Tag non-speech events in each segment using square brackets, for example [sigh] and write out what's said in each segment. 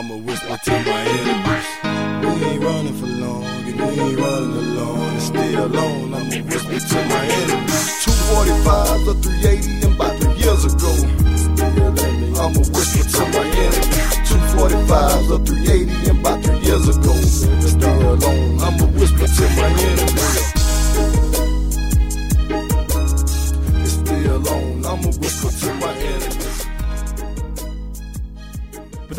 I'ma whisper to my enemies. We ain't running for long, and we ain't running alone. And stay alone, I'ma whisper to my enemies. 245 or 380 and about three years ago. I'ma whisper to my enemies. 245 or 380 and about three years ago. Stay alone, I'ma whisper to my enemies. Stay alone, I'ma whisper to my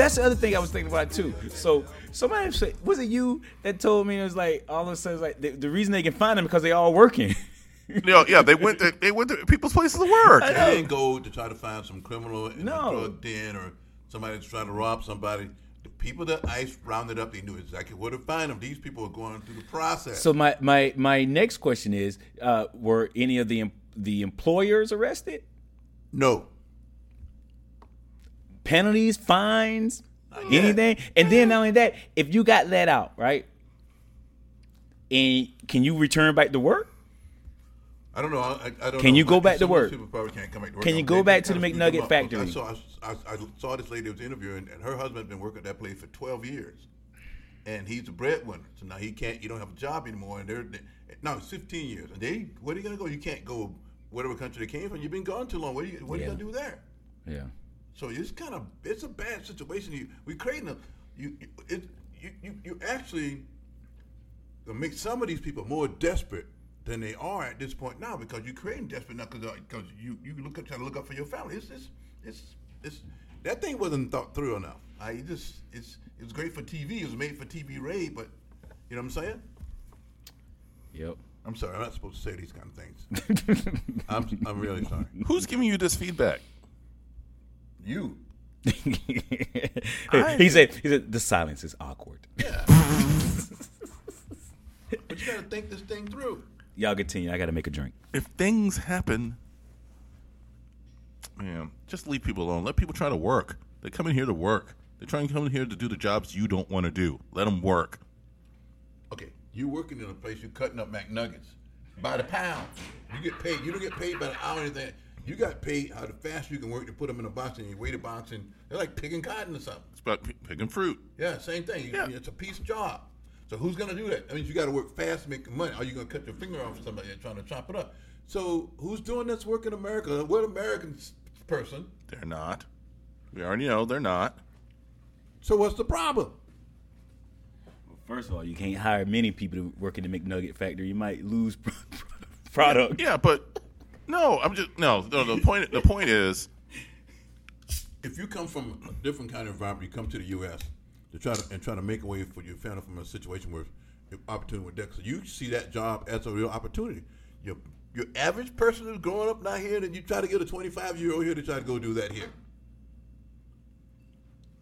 that's the other thing I was thinking about too. So somebody said, was it you that told me it was like all of a sudden like the, the reason they can find them because they all working. [laughs] You know, yeah, they went to they went to people's places to work. They didn't go to try to find some criminal in No. a drug den or somebody that's trying to rob somebody. The people that ICE rounded up, they knew exactly where to find them. These people are going through the process. So my my my next question is, uh, were any of the the employers arrested? no, Penalties, fines, yet. anything? And then not only that, if you got let out, right? And can you return back to work? I don't know. I, I don't Can know. you go Like, back to work? People probably can't come back to work. Can you go they back to the McNugget factory? I saw, I, I saw this lady was interviewing, and her husband had been working at that place for 12 years. And he's a breadwinner. So now he can't, you don't have a job anymore. And they're, they, no, it's 15 years. And they, where are you going to go? You can't go whatever country they came from. You've been gone too long. What are you, what are Yeah. you going to do there? Yeah. So it's kind of it's a bad situation. You we creating a you you- it you you, you actually gonna make some of these people more desperate than they are at this point now because you're creating desperate now because because uh, you you look up trying to look up for your family. It's it's it's, it's that thing wasn't thought through enough. I it just it's it was great for TV. It was made for TV raid, but you know what I'm saying? Yep. I'm sorry, I'm not supposed to say these kind of things. [laughs] I'm I'm really sorry. Who's giving you this feedback? You. [laughs] he said he said the silence is awkward. Yeah. [laughs] But you gotta think this thing through. Y'all continue. I got to make a drink. If things happen, man, just leave people alone. Let people try to work. They come in here to work. They're trying to come in here to do the jobs you don't want to do. Let them work. Okay, you working in a place, you're cutting up McNuggets by the pound. You get paid. You don't get paid by the hour or anything. You got paid how the fast you can work to put them in a box and you weigh the box and they're like picking cotton or something. It's about p- picking fruit. Yeah, same thing. You- Yeah. It's a piece job. So who's gonna do that? I mean, you got to work fast to make money. Are you gonna cut your finger off somebody that's trying to chop it up? So who's doing this work in America? What American person? They're not. We already know they're not. So what's the problem? Well, First of all, you can't hire many people to work in the McNugget factory. You might lose [laughs] product. Yeah, but no, I'm just no. no the point. The point is, if you come from a different kind of environment, you come to the U.S. to try to and try to make a way for your family from a situation where your opportunity with that, so you see that job as a real opportunity. Your your average person who's growing up not here, then you try to get a 25 year old here to try to go do that here.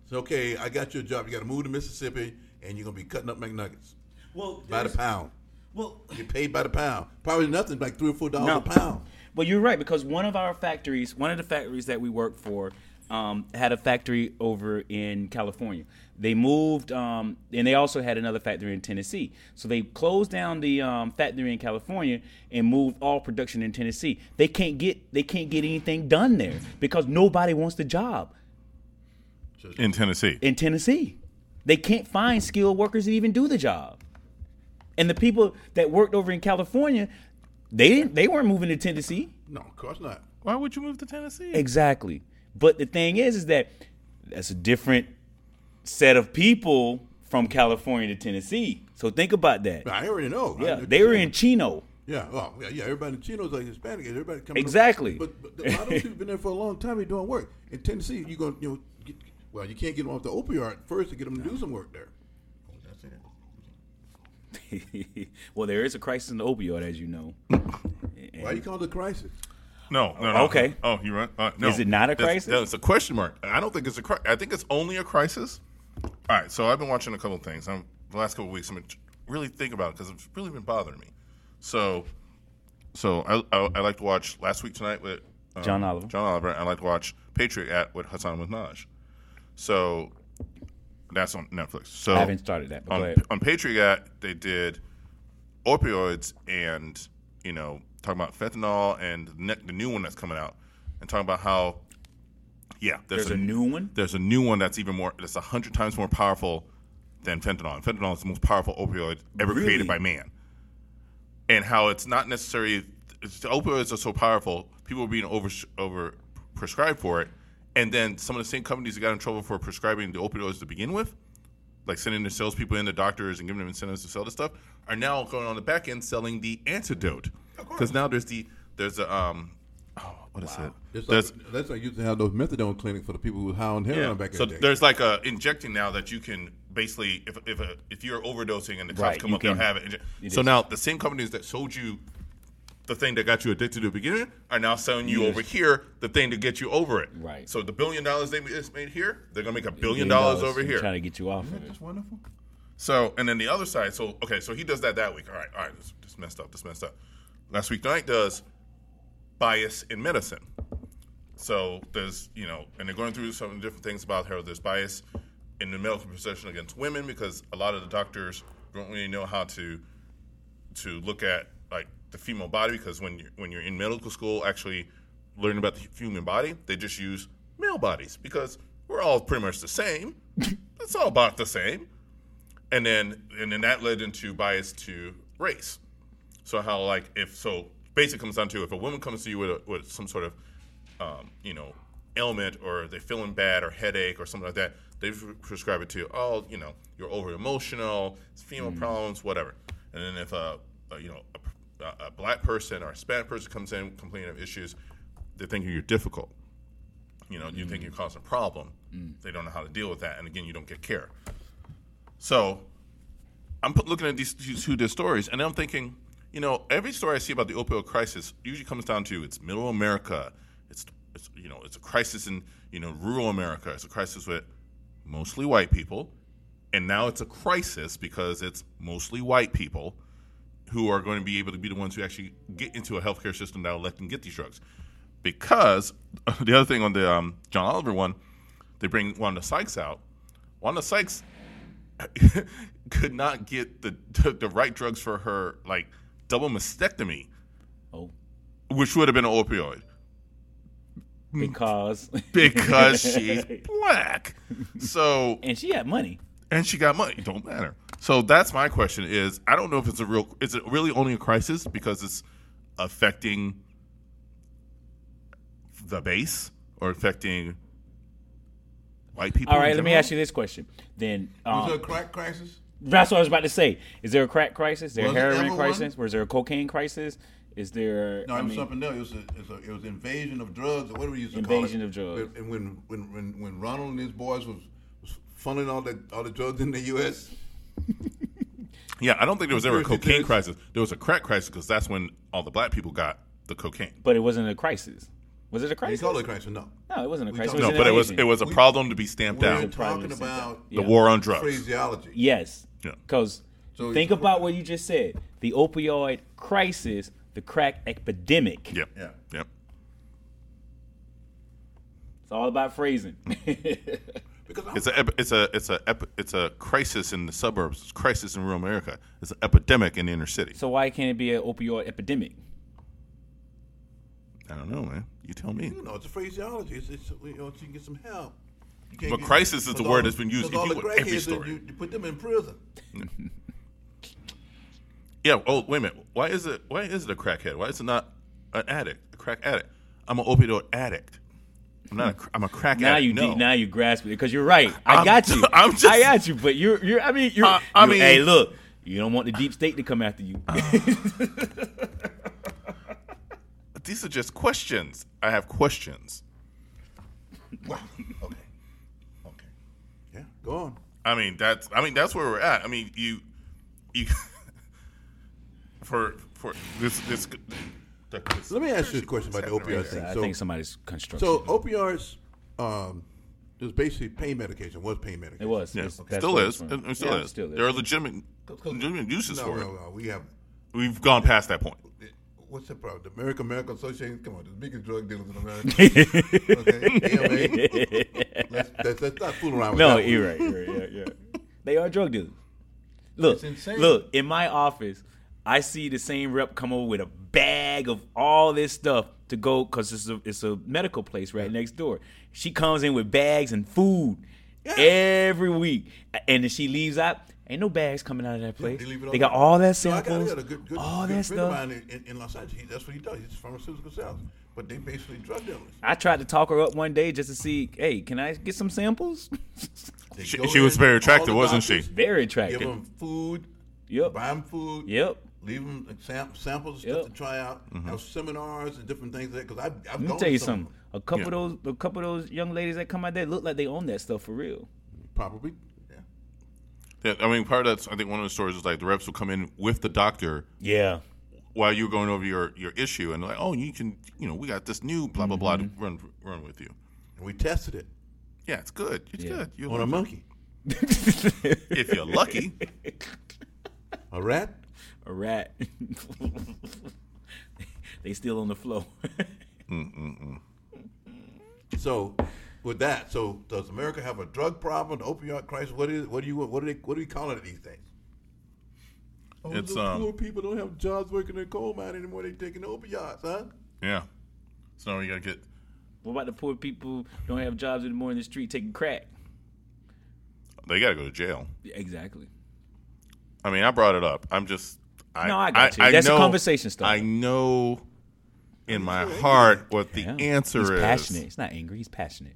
So okay, I got your job. You got to move to Mississippi, and you're gonna be cutting up McNuggets Well, by the there's- pound. Well, you're paid by the pound. Probably nothing like three or four dollars No. a pound. Well, you're right because one of our factories, one of the factories that we work for, um, had a factory over in California. They moved, um, and they also had another factory in Tennessee. So they closed down the um, factory in California and moved all production in Tennessee. They can't get they can't get anything done there because nobody wants the job in Tennessee, in Tennessee. They can't find skilled workers to even do the job. And the people that worked over in California, they didn't they weren't moving to Tennessee. No, of course not. why would you move to Tennessee? Exactly. But the thing is, is that that's a different set of people from California to Tennessee. So think about that. I already know. Yeah, know they were in Chino. Yeah, well, yeah, yeah. Everybody in Chino's like Hispanic. Everybody coming. Exactly. But, but a lot of those people been there for a long time. They doing work in Tennessee. You gonna you know, get, well, you can't get them off the opioid first to get them to do some work there. That's [laughs] it. well, there is a crisis in the opioid, as you know. Why you call it a crisis? No, no, no. Okay. Oh, you're right. Uh, no. Is it not a crisis? That's a question mark. I don't think it's a crisis. I think it's only a crisis. All right. So I've been watching a couple of things. I'm, the last couple of weeks, I've been really think about it because it's really been bothering me. So, so I, I, I like to watch Last Week Tonight with um, John Oliver. John Oliver. I like to watch Patriot Act with Hasan Minhaj. So that's on Netflix. So I haven't started that, but on, go ahead. on Patriot, they did opioids and you know talking about fentanyl and the, ne- the new one that's coming out, and talking about how Yeah, There's, a, new one. There's a new one that's even more. That's a hundred times more powerful than fentanyl. And fentanyl is the most powerful opioid ever Really? created by man. And how it's not necessarily it's, the opioids are so powerful, people are being over over prescribed for it, and then some of the same companies that got in trouble for prescribing the opioids to begin with, like sending their salespeople in to doctors and giving them incentives to sell the stuff, are now going on the back end selling the antidote. Because now there's the there's a um oh what is it? It's There's like, that's like used to have those methadone clinics for the people who hound heroin back in so the day. there's like a injecting now that you can basically if if a, if you're overdosing and the cops Right, come you up, they'll can- have it. inje- it So is. now the same companies that sold you the thing that got you addicted to the beginning are now selling you Yes. over here the thing to get you over it. Right. So the billion dollars they made here, they're gonna make a billion Billion dollars over here. Trying to get you off of it. That's wonderful. So, and then the other side. So, okay, so he does that that week. All right, all right, this, this messed up. This messed up. Last week, Knight does bias in medicine. So there's, you know, and they're going through some different things about how there's bias in the medical profession against women because a lot of the doctors don't really know how to to look at like the female body because when you're when you're in medical school actually learning about the human body, they just use male bodies because we're all pretty much the same. [laughs] it's all about the same. And then and then that led into bias to race. So how like if so basically comes down to if a woman comes to you with a, with some sort of um, you know ailment or they're feeling bad or headache or something like that, they prescribe it to you. Oh, you know, you're over emotional, it's female problems, whatever. And then if a, a you know a, a black person or a Hispanic person comes in complaining of issues, they're thinking you're difficult. You know, you think mm. you're causing a problem. Mm. They don't know how to deal with that, and again, you don't get care. So I'm put, looking at these two stories, and I'm thinking, you know, every story I see about the opioid crisis usually comes down to it's middle America, it's, it's you know, it's a crisis in you know rural America, it's a crisis with mostly white people, and now it's a crisis because it's mostly white people who are going to be able to be the ones who actually get into a healthcare system that will let them get these drugs. Because [laughs] the other thing on the um, John Oliver one, they bring Wanda Sykes out. Wanda Sykes [laughs] could not get the, the [laughs] the right drugs for her like double mastectomy, Oh, which would have been an opioid because because she's black. So and she had money. and she got money. Don't matter. So that's my question: is I don't know if it's a real. Is it really only a crisis because it's affecting the base or affecting white people? All right, let me ask you this question. Then Was there a um, crack crisis? that's what I was about to say. Is there a crack crisis? Is there a Was there heroin ever crisis? Was there a cocaine crisis? Is there? No, I it was mean, something else. It was, a, it, was a, it was invasion of drugs. Or what do we used to Invasion call it? Invasion of drugs. And when, when when when Ronald and his boys was, was funneling all the all the drugs in the U.S. [laughs] Yeah, I don't think there was ever a cocaine crisis. There was a crack crisis because that's when all the black people got the cocaine. but it wasn't a crisis. Was it a crisis? call it a crisis. No, No, it wasn't a crisis. talked- No, but it was it was a We- problem to be stamped we're out. Talking the about The Yeah. war on drugs. phraseology. Yes. Yeah. Because So think it's- about what you just said. The opioid crisis, the crack epidemic. Yep. Yeah. Yep. It's all about phrasing. [laughs] Because I'm, It's a it's a it's a it's a crisis in the suburbs. It's a crisis in rural America. It's an epidemic in the inner city. so why can't it be an opioid epidemic? I don't know, man. You tell me. you know, it's a phraseology. It's, it's you know, so you can get some help. But get- crisis is the word all- that's been used because in all the you- every story. You, you put them in prison. [laughs] Yeah. Oh, wait a minute. Why is it why is it a crackhead? Why is it not an addict? A crack addict. I'm an opioid addict. I'm not. A, cr- I'm a crack Now addict. you no. now you grasp it because you're right. I I'm- got you. [laughs] I'm just- I got you. But you're you're. I mean you're. Uh, I you- mean- hey, look. You don't want the deep state to come after you. [laughs] These are just questions. I have questions. Wow. Okay. Okay. Yeah. Go on. I mean that's I mean that's where we're at. I mean you you [laughs] for for this this. This Let me ask you a question about the What's opioid thing. I So, think somebody's construction. so opioids, um, it was basically pain medication. Was pain medication? it was. Yeah, It's- it that's still where is. it's It, from. it still Yeah, is. Still is. There are legitimate legitimate uses No, for no, it. no. We have. We've gone past that point. What's the problem? The American Medical Association. Come on, the biggest drug dealers in America. [laughs] okay. AMA. Let's, let's, let's not fool around with No, that. one. you're right. You're right. Yeah, yeah. They are drug dealers. Look, It's insane. look. In my office, I see the same rep come over with a bag of all this stuff to go because it's a it's a medical place right next door. She comes in with bags and food every week, and then she leaves out. Ain't no bags coming out of that place. They, leave it all They got all that No, I samples, got, I got a good, good, all good that friend of stuff. mine in, in Los Angeles. He, that's what he does. He's pharmaceutical sales, but they basically drug dealers. I tried to talk her up one day just to see, hey, can I get some samples? She- she was very attractive, wasn't she? doctors, Very Give attractive. them food, Yep. buy them food, Yep. Leave them sam- samples Yep. stuff to try out, have seminars and different things like that. Because I've, I've Let me gone tell you some something. A couple Yeah. of those, a couple of those young ladies that come out there look like they own that stuff for real. Probably, yeah. Yeah, I mean, part of that's I think one of the stories is like the reps will come in with the doctor Yeah. while you're going over your, your issue and like, oh, you can, you know, we got this new blah blah blah Mm-hmm. to run run with you. And we tested it Yeah, it's good. It's Yeah. good. You'll on a monkey, if you're lucky. a rat. A rat. [laughs] they still on the flow. [laughs] Mm, mm, mm. So, with that, so does America have a drug problem, an opioid crisis? What is? What do you? What do they? What do we call it these days? Oh, It's, the um, poor people don't have jobs working in the coal mine anymore. They taking opioids, huh? Yeah. So now you gotta get. what about the poor people don't have jobs anymore in the street taking crack? They gotta go to jail. Yeah, exactly. I mean, I brought it up. I'm just. I, No, I got you. That's a know- conversation starter. I know in my heart what the Yeah. answer He's is. passionate. He's not angry. He's passionate.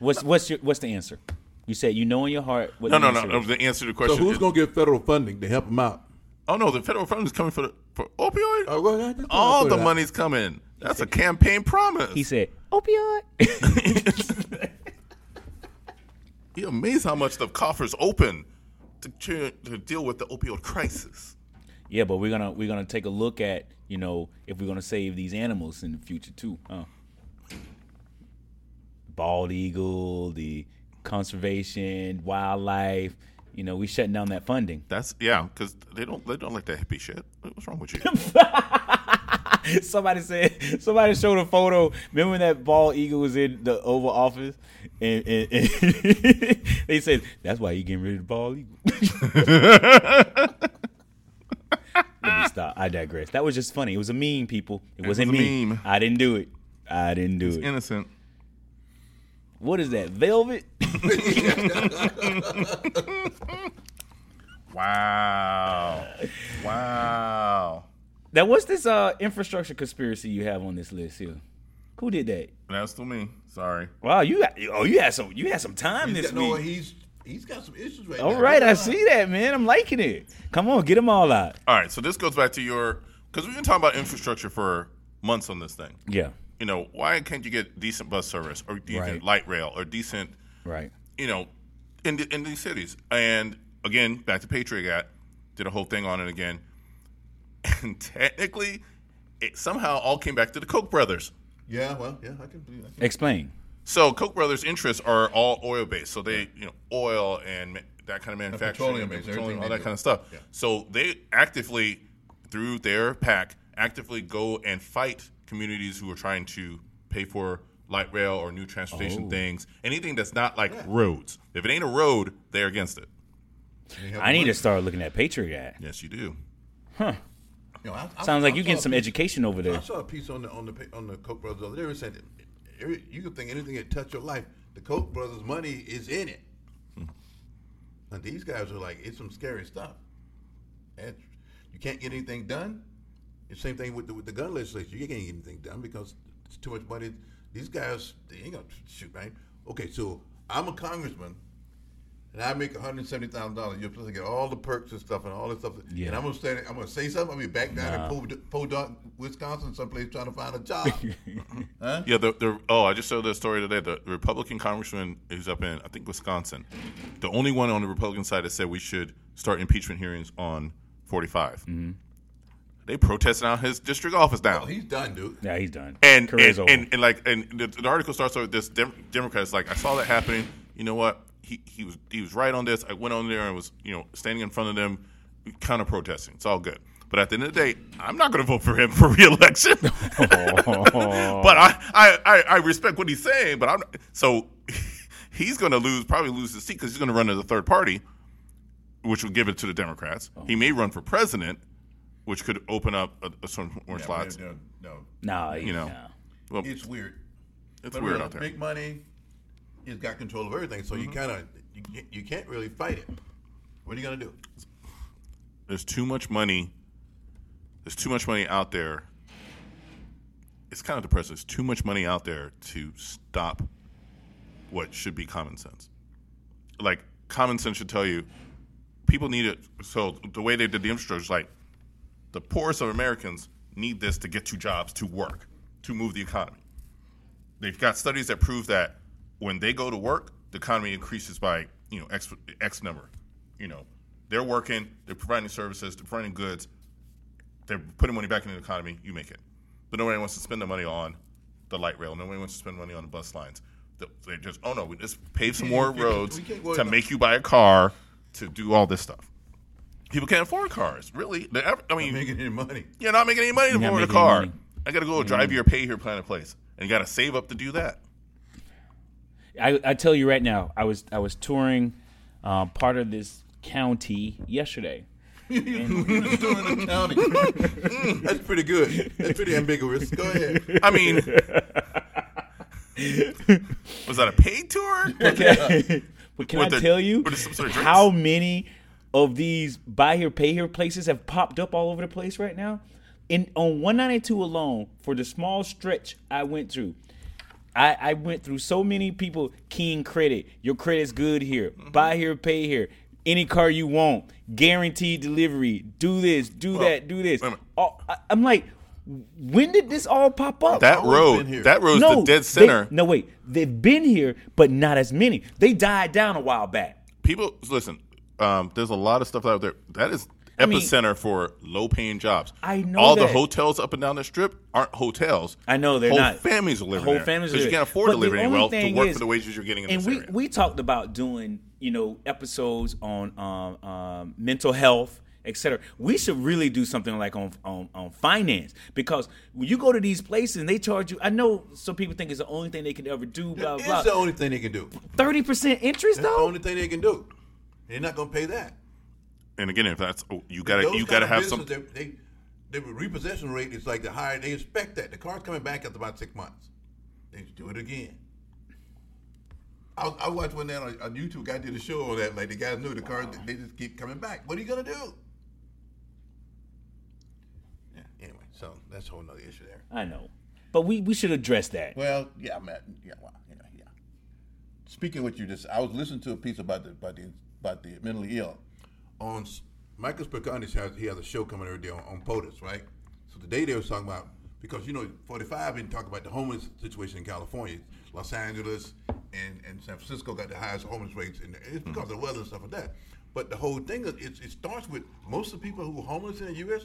What's what's your what's the answer? You said you know in your heart what No, the no, no, answer no. is. The answer to the question. So who's is. gonna get federal funding to help them out? oh, no, the federal funding is coming for, the, for opioid? Oh, well, I All the it out. money's coming. That's a campaign promise. He said opioid. [laughs] You're amazed how much the coffers open to, to, deal with the opioid crisis. yeah, but we're gonna we're gonna take a look at you know if we're gonna save these animals in the future too. Huh? Bald eagle, the conservation, wildlife. You know, we shutting down that funding. That's yeah, because they don't they don't like that hippie shit. What's wrong with you? [laughs] [laughs] somebody said somebody showed a photo. Remember when that bald eagle was in the Oval Office, and, and, and [laughs] they said that's why he getting rid of the bald eagle. [laughs] Let me stop. I digress. That was just funny. It was a meme, people. It wasn't was a me. meme. I didn't do it. I didn't do it. Innocent. What is that? Velvet? Wow. Wow. Now, what's this uh infrastructure conspiracy you have on this list here? Who did that? That's still me. Sorry. Wow, you got oh you had some you had some time He's this got, no, week. he's he's got some issues right All now. right, I see that, man. I'm liking it. Come on, get them all out. All right. So this goes back to your because we've been talking about infrastructure for months on this thing. Yeah, You know, why can't you get decent bus service or decent Right. light rail or decent right. you know, in the, in these cities. And again, back to Patriot Act, did a whole thing on it again. [laughs] And technically, it somehow all came back to the Koch brothers. Yeah, well, yeah, I can believe that. Explain. So Koch brothers' interests are all oil based. So they, you know, oil and that kind of manufacturing, petroleum-based, petroleum, all that do. kind of stuff. Yeah. So they actively, through their PAC, actively go and fight communities who are trying to pay for light rail or new transportation Oh. things, anything that's not like roads. If it ain't a road, they're against it. I need money. to start looking at Patriot Yes, you do. You know, I- I- Sounds like I you saw getting some piece- education over there. I saw a piece on the on the on the Koch brothers. the other day. They were saying every, you can think anything that touch your life, the Koch brothers' money is in it. And these guys are like, it's some scary stuff. And you can't get anything done. The same thing with the, with the gun legislation. You can't get anything done because it's too much money. These guys, they ain't gonna shoot, right? Okay, so I'm a congressman. And I make one hundred seventy thousand dollars. You're supposed to get all the perks and stuff and all this stuff. Yeah. And I'm gonna say, I'm gonna say something. I'm gonna be back down Nah. in Pod- Podunk, Wisconsin, someplace trying to find a job. [laughs] huh? Yeah, the, the oh, I just saw the story today. The Republican congressman who's up in I think Wisconsin, the only one on the Republican side that said we should start impeachment hearings on 45. Mm-hmm. They protesting out his district office down. oh, he's done, dude. Yeah, he's done. and and, over. and and like and the, the article starts with this Dem- Democrat is like I saw that happening. You know what? He he was he was right on this. I went on there and was you know standing in front of them, kind of protesting. It's all good. But at the end of the day, I'm not going to vote for him [laughs] for reelection. [laughs] but I, I, I, I respect what he's saying. But I'm so [laughs] he's going to lose probably lose his seat because he's going to run as a third party, which will give it to the Democrats. Oh. He may run for president, which could open up a, a some more Yeah, slots. no, no, Nah, You know, nah. well, it's weird. it's But weird remember, out there. Big money, it's got control of everything, so you Mm-hmm. kind of you, can't- you can't really fight it. What are you gonna do? There's too much money. There's too much money out there. It's kind of depressing. There's too much money out there to stop what should be common sense. Like common sense should tell you people need it. So the way they did the infrastructure is like the poorest of Americans need this to get to jobs, to work, to move the economy. They've got studies that prove that when they go to work, the economy increases by you know x x number. You know, they're working, they're providing services, they're providing goods, they're putting money back into the economy. You make it, but nobody wants to spend the money on the light rail. Nobody wants to spend money on the bus lines. They- They just oh no, we just pave some more roads we can't worry to make you buy a car to do all this stuff. People can't afford cars, really. They're ever- I mean, Making any money? you're not making any money to afford a car. money. I got to go drive your pay here planet place, and you got to save up to do that. I, I tell you right now, I was I was touring uh, part of this county yesterday. [laughs] Doing the county. [laughs] That's pretty good. That's pretty ambiguous. Go ahead. I mean, [laughs] was that a paid tour? but can I the- tell you sort of how many of these buy here, pay here places have popped up all over the place right now? In on 192 alone, for the small stretch I went through, I, I went through so many people keying credit. Your credit's good here. Mm-hmm. Buy here, pay here. Any car you want, guaranteed delivery. Do this, do that, do this. wait. Oh, I, I'm like, when did this all pop up? That road, been here. that road's no, the dead they- center. no, wait. They've been here, but not as many. They died down a while back. People, listen. Um, there's a lot of stuff out there. That is I mean- epicenter for low-paying jobs. I know all the hotels up and down the strip aren't hotels. I know they're whole not. families are living Whole there families because you can't afford But to live anywhere else to work is- for the wages you're getting in and this we area. we talked about doing you know episodes on um, um, mental health etc we should really do something like on, on on finance because when you go to these places and they charge you i know some people think it's the only thing they can ever do blah It's blah the only thing they can do. 30% interest That's the though only thing they can do. They're not gonna pay that. And again, if that's oh, you got to you got to have some. businesses, They, they, the repossession rate is like the higher. They expect that the car's coming back after about six months. They do it again. I, I watched one that on, on YouTube. Guy did a show on that. Like the guys knew the cars. They just keep coming back. What are you gonna do? Yeah. Anyway, so that's a whole nother issue there. i know but we we should address that Well, yeah, Matt. Yeah, well, you know, yeah. Speaking of what you just, I was listening to a piece about the about the about the mentally ill. On Michael Smerconish has he has a show coming every day on, on POTUS, right? So today they was talking about because you know 45 didn't talk about the homeless situation in California, Los Angeles and, and San Francisco got the highest homeless rates, and it's mm-hmm. because of the weather and stuff like that. But the whole thing is it, it starts with most of the people who are homeless in the U.S.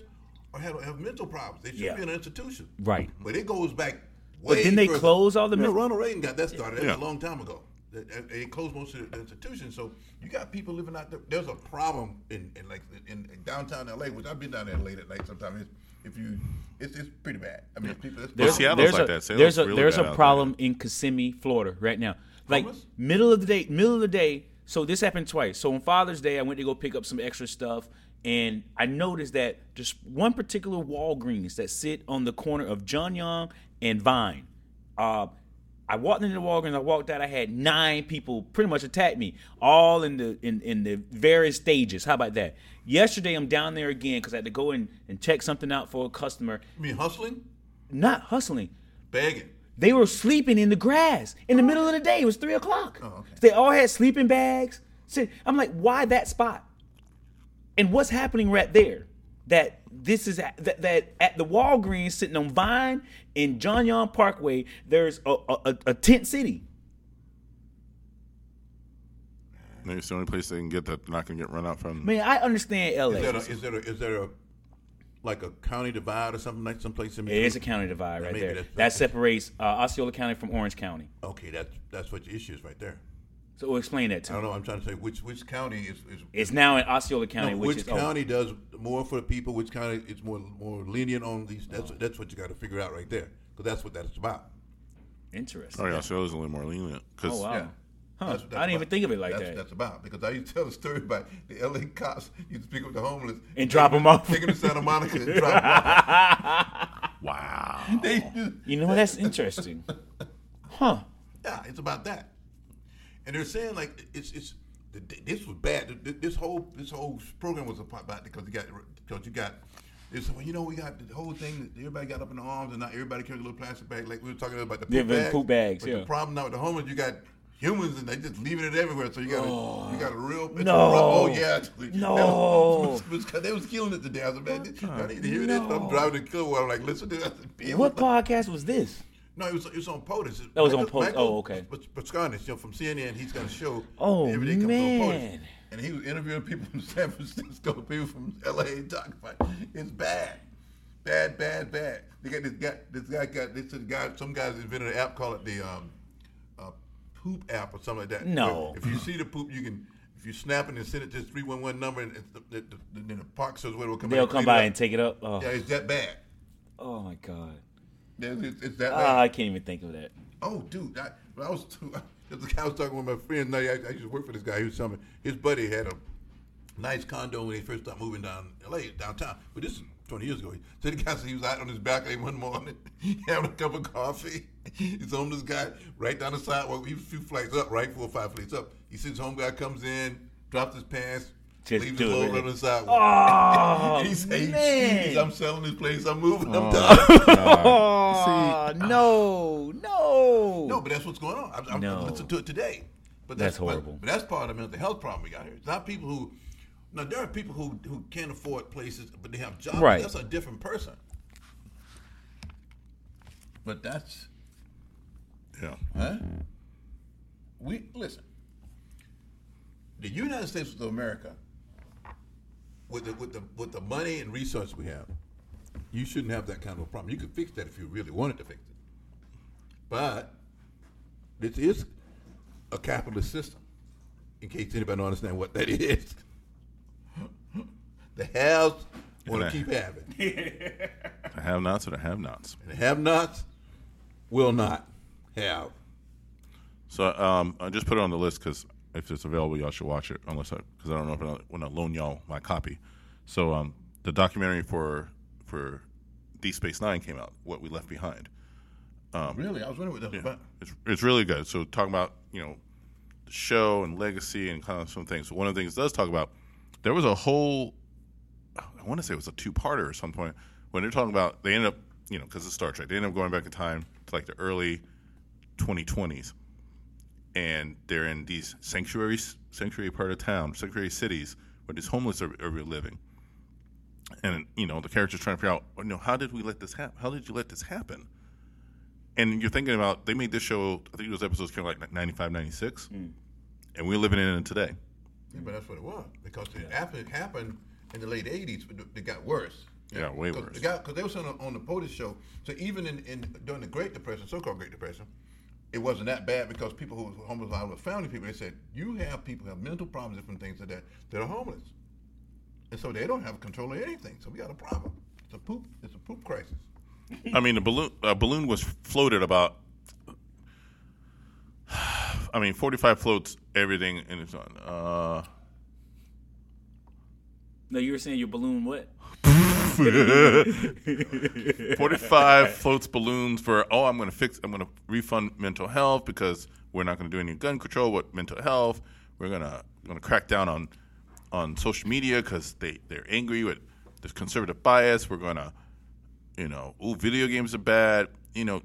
Are, have, have mental problems. They should Yeah. be in an institution, Right. But it goes back. But Way didn't they further. close all the Yeah, men- Ronald Reagan got that started. That was Yeah. a long time ago. They, they closed most of the institutions, so you got people living out there. There's a problem in, in like in, in downtown LA, which I've been down there late at night sometimes. If you, it's, it's pretty bad. I mean, people. It's There's- Seattle's there's like a, that. Seattle's There's a really there's a out problem in Kissimmee, Florida, right now. Like Homeless? middle of the day, middle of the day. So this happened twice. So on Father's Day, I went to go pick up some extra stuff, and I noticed that just one particular Walgreens that sit on the corner of John Young and Vine. Uh, I walked into the Walgreens. I walked out. I had nine people pretty much attack me, all in the in, in the various stages. How about that? Yesterday, I'm down there again because I had to go in and check something out for a customer. I mean, hustling, Not hustling. begging. They were sleeping in the grass in the middle of the day. It was three o'clock. Oh, okay. They all had sleeping bags. I'm like, why that spot? And what's happening right there? That this is that, that at the Walgreens sitting on Vine in John Young Parkway, there's a, a, a- a tent city. Maybe it's the only place they can get that they're not going to get run out from. Man, I understand LA. Is there a, is there a, is there a like a county divide or something like someplace in it between? is a county divide right there. That separates uh, Osceola County from Orange County. Okay, that's that's what your issue is right there. So explain that to I me. don't know. I'm trying to say which which county is, is It's now in Osceola County, no, which, which is oh, county does more for the people? Which county is more more lenient on these? That's that's what you got to figure out right there, because that's what that's about. interesting. Oh yeah, so it was a little more lenient because Oh wow. Yeah. I didn't even think of it like that's, that. That's about because I used to tell a story about the L.A. cops used to pick up the homeless And drop them off. take them to Santa Monica and drop them off. [laughs] Wow. They You know that's interesting, [laughs] huh? Yeah, it's about that. And they're saying like it's it's this was bad. This whole this whole program was about because you got because you got this. Well, you know, we got the whole thing. that Everybody got up in the arms, and not everybody carried a little plastic bag. Like we were talking about the poop Yeah, bags. poop bags, But yeah. the problem now with the homeless, you got humans, and they just leaving it everywhere. So you got a, you got a oh, real it's a No. oh yeah. [laughs] No. [laughs] Was- was- was- they was killing it today. I said, man, I need to hear this. I'm driving the car. I'm like, listen to this. What podcast was this? No, it was it was on POTUS. That was on POTUS. Oh, okay. Smerconish, you know, from CNN, he's got a show. Oh, every day comes on POTUS. man. And he was interviewing people from [laughs] San Francisco, people from LA, talking about it's bad, bad, bad, bad. They got this guy. This guy got this guy. Some guys invented an app called it the um, uh, poop app or something like that. No. Where If you see the poop, you can. If you snap it and send it to three one one number, and it's the, the, the, then the park says where it will come. They'll come by up. and take it up. Oh, Yeah, it's that bad. oh my god. It's, that. Ah, I can't even think of that. Oh, dude, I, when I was there's a guy I was talking with my friend. I, I used to work for this guy. He was telling me his buddy had a nice condo when he first started moving down L.A. downtown. But this is 20 years ago. So the guy said he was out on his balcony one morning [laughs] having a cup of coffee. [laughs] He's homeless guy right down the sidewalk. He was a few flights up, right, four or five flights up. He sees home guy comes in, drops his pants, Just leaves do his it, load really. on the sidewalk. Oh, and [laughs] he said, man. I'm selling this place. I'm moving. I'm oh, done. [laughs] [laughs] Oh, no, no. No, but that's what's going on. I'm, I'm No. listening to it today. But That's but- horrible. But, that's part of the mental health problem we got here. It's not people who. Now there are people who who can't afford places, but they have jobs. Right. That's a different person. But that's Yeah. huh? We listen. The United States of America, with the with the with the money and resources we have, you shouldn't have that kind of a problem. You could fix that if you really wanted to fix it. But this is a capitalist system. In case anybody don't understand what that [laughs] is, the haves want to keep having, [laughs] The have-nots or the have-nots. and the have-nots will not have. So um, I just put it on the list because if it's available, y'all should watch it. Unless I, because I don't know if I want to loan y'all my copy. So um, the documentary for for Deep Space Nine came out. What we left behind. Um, Really, I was wondering what that was Yeah, about. it's it's really good. So talking about you know the show and legacy and kind of some things. So one of the things it does talk about there was a whole I want to say it was a two parter or some point when they're talking about they end up you know because it's Star Trek they end up going back in time to like the early 2020s and they're in these sanctuaries sanctuary part of town sanctuary cities where these homeless are, are living. And you know the characters trying to figure out oh, you know how did we let this happen how did you let this happen? And you're thinking about they made this show i think those episodes came out like 95 96 mm. and we're living in it today. Yeah, but that's what it was because it, after it happened in the late '80s, it, it got worse. Yeah, way Cause worse. The guy, because they were saying on, on the POTUS show, so even in, in during the Great Depression, so-called Great Depression, it wasn't that bad because people who were homeless out with family people, they said you have people who have mental problems, different things like that, that are homeless, and so they don't have control of anything. So we got a problem. It's a poop. It's a poop crisis. i mean the balloon uh, balloon was floated about i mean 45 floats everything and it's on uh No, you were saying your balloon what? [laughs] [laughs] 45 floats balloons for oh i'm going to fix i'm going to refund mental health because we're not going to do any gun control with mental health. We're going to going to crack down on on social media because they they're angry with this conservative bias. We're going to you know oh, video games are bad. You know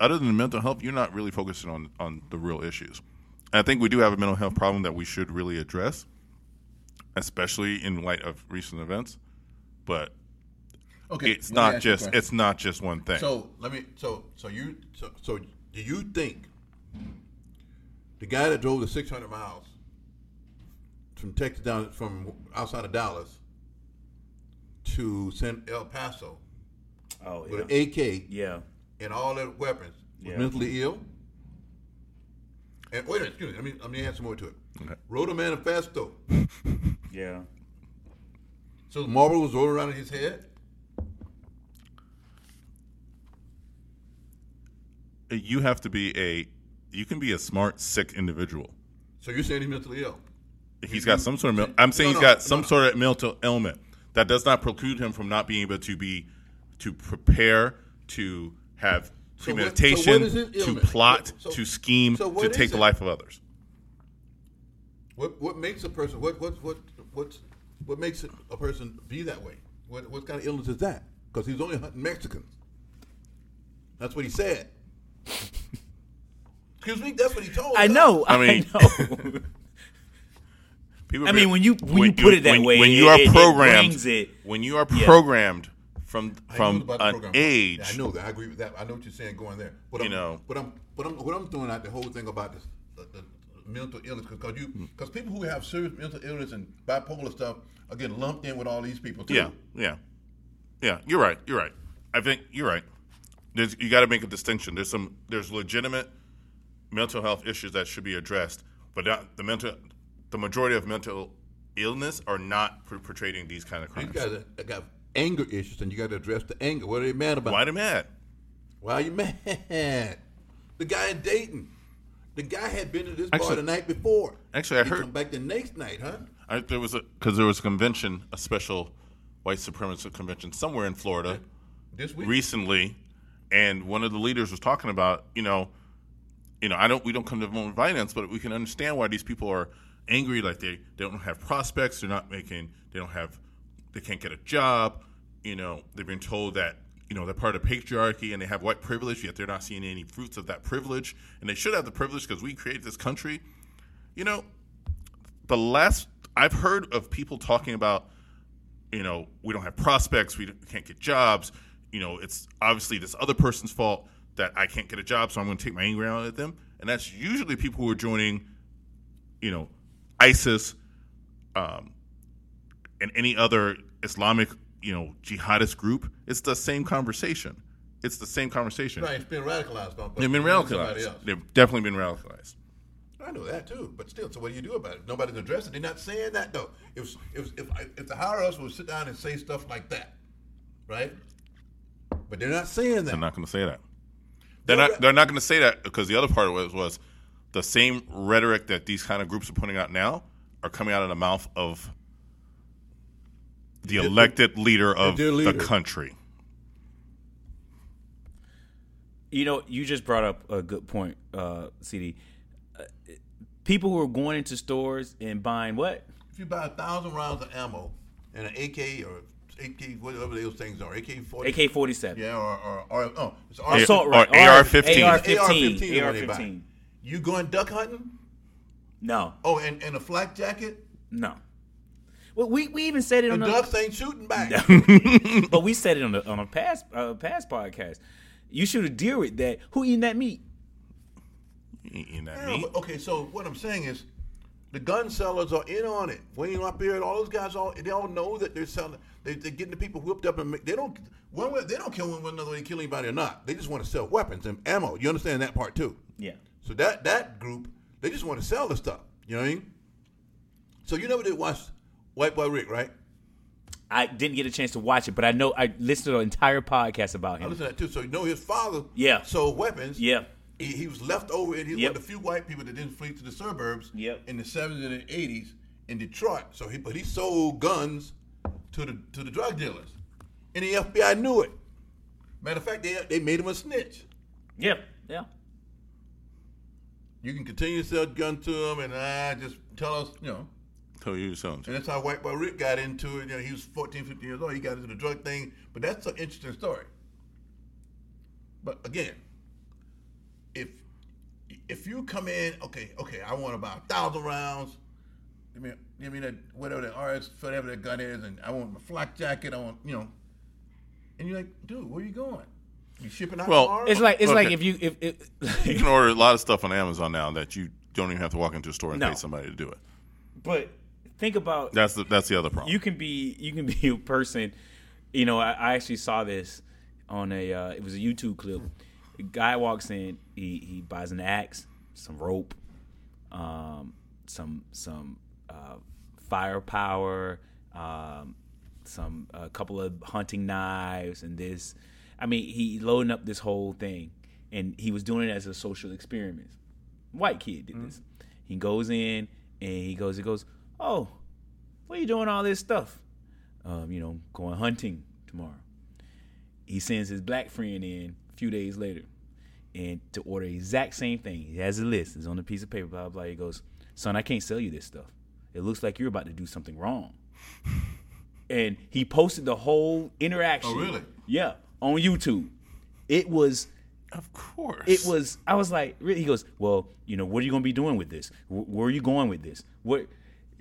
other than mental health you're not really focusing on on the real issues. And i think we do have a mental health problem that we should really address especially in light of recent events. But Okay, it's not ask you a just it's not just one thing. So let me. So so you. So, so do you think the guy that drove the 600 miles from Texas down from outside of Dallas to San El Paso Oh with an AK Yeah. and all their weapons was Yeah. mentally ill? And wait a minute, excuse me. Let me let me add some more to it. Okay. Wrote a manifesto. [laughs] Yeah. So the marble was rolling around in his head. You have to be a you can be a smart sick individual So you're saying he's mentally ill? He's got some sort of. mil- I'm saying No, he's got no, some no. sort of mental ailment that does not preclude him from not being able to be to prepare, to have So what- so premeditation, what to plot, So- to scheme, to take the life of others. What what makes a person what what what what what makes a person be that way? What what kind of illness is that? Because he's only hunting Mexicans. That's what he said. Excuse me. That's what he told. I know. I I, mean- know. [laughs] People I mean, when you- when you put it that way, when you are it- it programmed, brings it- when you are Yeah. programmed from from an program. age, Yeah, I know that. I agree with that. I know what you're saying going there. But You I'm, know. but I'm, but I'm, what I'm throwing out the whole thing about this, the, the mental illness, because you, Hmm. because people who have serious mental illness and bipolar stuff are getting lumped in with all these people too. Yeah, yeah, yeah. You're right. You're right. I think you're right. There's, you got to make a distinction. There's some there's legitimate mental health issues that should be addressed, but not, the mental the majority of mental illness are not portraying these kind of You crimes. got to got anger issues, and you got to address the anger. What are they mad about? Why are they mad? Why are you [laughs] mad? The guy in Dayton, the guy had been to this bar the night before. actually, I he heard- come back the next night, huh? I, there was a because there was a convention, a special white supremacist convention somewhere in Florida This week. recently, and one of the leaders was talking about, you know, you know, I don't, we don't come condone the violence, but we can understand why these people are angry. Like they, they don't have prospects. They're not making. They don't have. They can't get a job. You know, they've been told that you know they're part of patriarchy and they have white privilege, yet they're not seeing any fruits of that privilege. And they should have the privilege because we created this country. You know, the last I've heard of people talking about, you know, we don't have prospects, we can't get jobs. You know, it's obviously this other person's fault that I can't get a job, so I'm going to take my anger out at them. And that's usually people who are joining, you know, ISIS, um, and any other Islamic, you know, jihadist group. It's the same conversation. It's the same conversation. Right, it's been radicalized. By, They've been radicalized. They've definitely been radicalized. I know that too, but still. So what do you do about it? Nobody's addressing. They're not saying that though. If if if, if the higher ups would sit down and say stuff like that, right? But they're not saying that. They're not going to say that. They're They're not. They're not going to say that because the other part was was the same rhetoric that these kind of groups are putting out now are coming out of the mouth of the elected leader of their the country. You know, you just brought up a good point, uh, CD. Uh, people who are going into stores and buying what? If you buy a thousand rounds of ammo and an AK or AK, whatever those things are, AK forty, AK forty seven. yeah, or or, or oh, it's Yeah. Assault or rifle. AR-15. AR AR fifteen. fifteen. AR fifteen. You going duck hunting? No, Oh, and, and a flak jacket? no. Well, we, we even said it The on the ducks ain't shooting back. [laughs] but we said it on the on a past uh, past podcast. You shoot a deer with that. Who eating that meat? In that Yeah, meat. but- okay, so what I'm saying is, the gun sellers are in on it. Wayne LaPierre, all those guys, all they all know that they're selling. They, they're getting the people whipped up, and make, they don't one way, they don't kill one another when they kill anybody or not. They just want to sell weapons and ammo. You understand that part too? Yeah. So that that group, they just want to sell the stuff. You know what I mean? So you never did watch White Boy Rick, right? I didn't get a chance to watch it, but I know I listened to an entire podcast about him. I listened to that too. So you know his father, Yeah. sold weapons. Yeah. He, he was left over, and he was Yep. one of the few white people that didn't flee to the suburbs Yep. in the seventies and eighties in Detroit. So he, but he sold guns to the to the drug dealers, and the FBI knew it. Matter of fact, they they made him a snitch. Yeah. Yeah. You can continue to sell guns to them, and uh, just tell us, you know. Tell you something. And that's how White Boy Rick got into it. You know, he was 14, 15 years old. He got into the drug thing. But that's an interesting story. But again, if if you come in, okay, okay, I want about a thousand rounds. I mean, I mean that whatever the RS, whatever that gun is, and I want my flak jacket. I want, you know. And you're like, dude, where are you going? You shipping out Well, tomorrow? It's like it's like if you if, if [laughs] You can order a lot of stuff on Amazon now that you don't even have to walk into a store and No. pay somebody to do it. but think about That's the that's the other problem. you can be you can [laughs] be a person you know I, I actually saw this on a uh, it was a youtube clip a guy walks in he, he buys an axe some rope um, some some uh, firepower um, some a couple of hunting knives and this i mean he loading up this whole thing and he was doing it as a social experiment white kid did this He goes in and he goes, he goes, oh, what are you doing all this stuff? Um, you know, going hunting tomorrow. He sends his black friend in a few days later and to order the exact same thing. He has a list. It's on a piece of paper, blah, blah, blah. He goes, son, I can't sell you this stuff. It looks like you're about to do something wrong. [laughs] and he posted the whole interaction. Oh, really? Yeah, on YouTube. It was Of course. it was i was like really he goes well you know what are you going to be doing with this Wh- where are you going with this what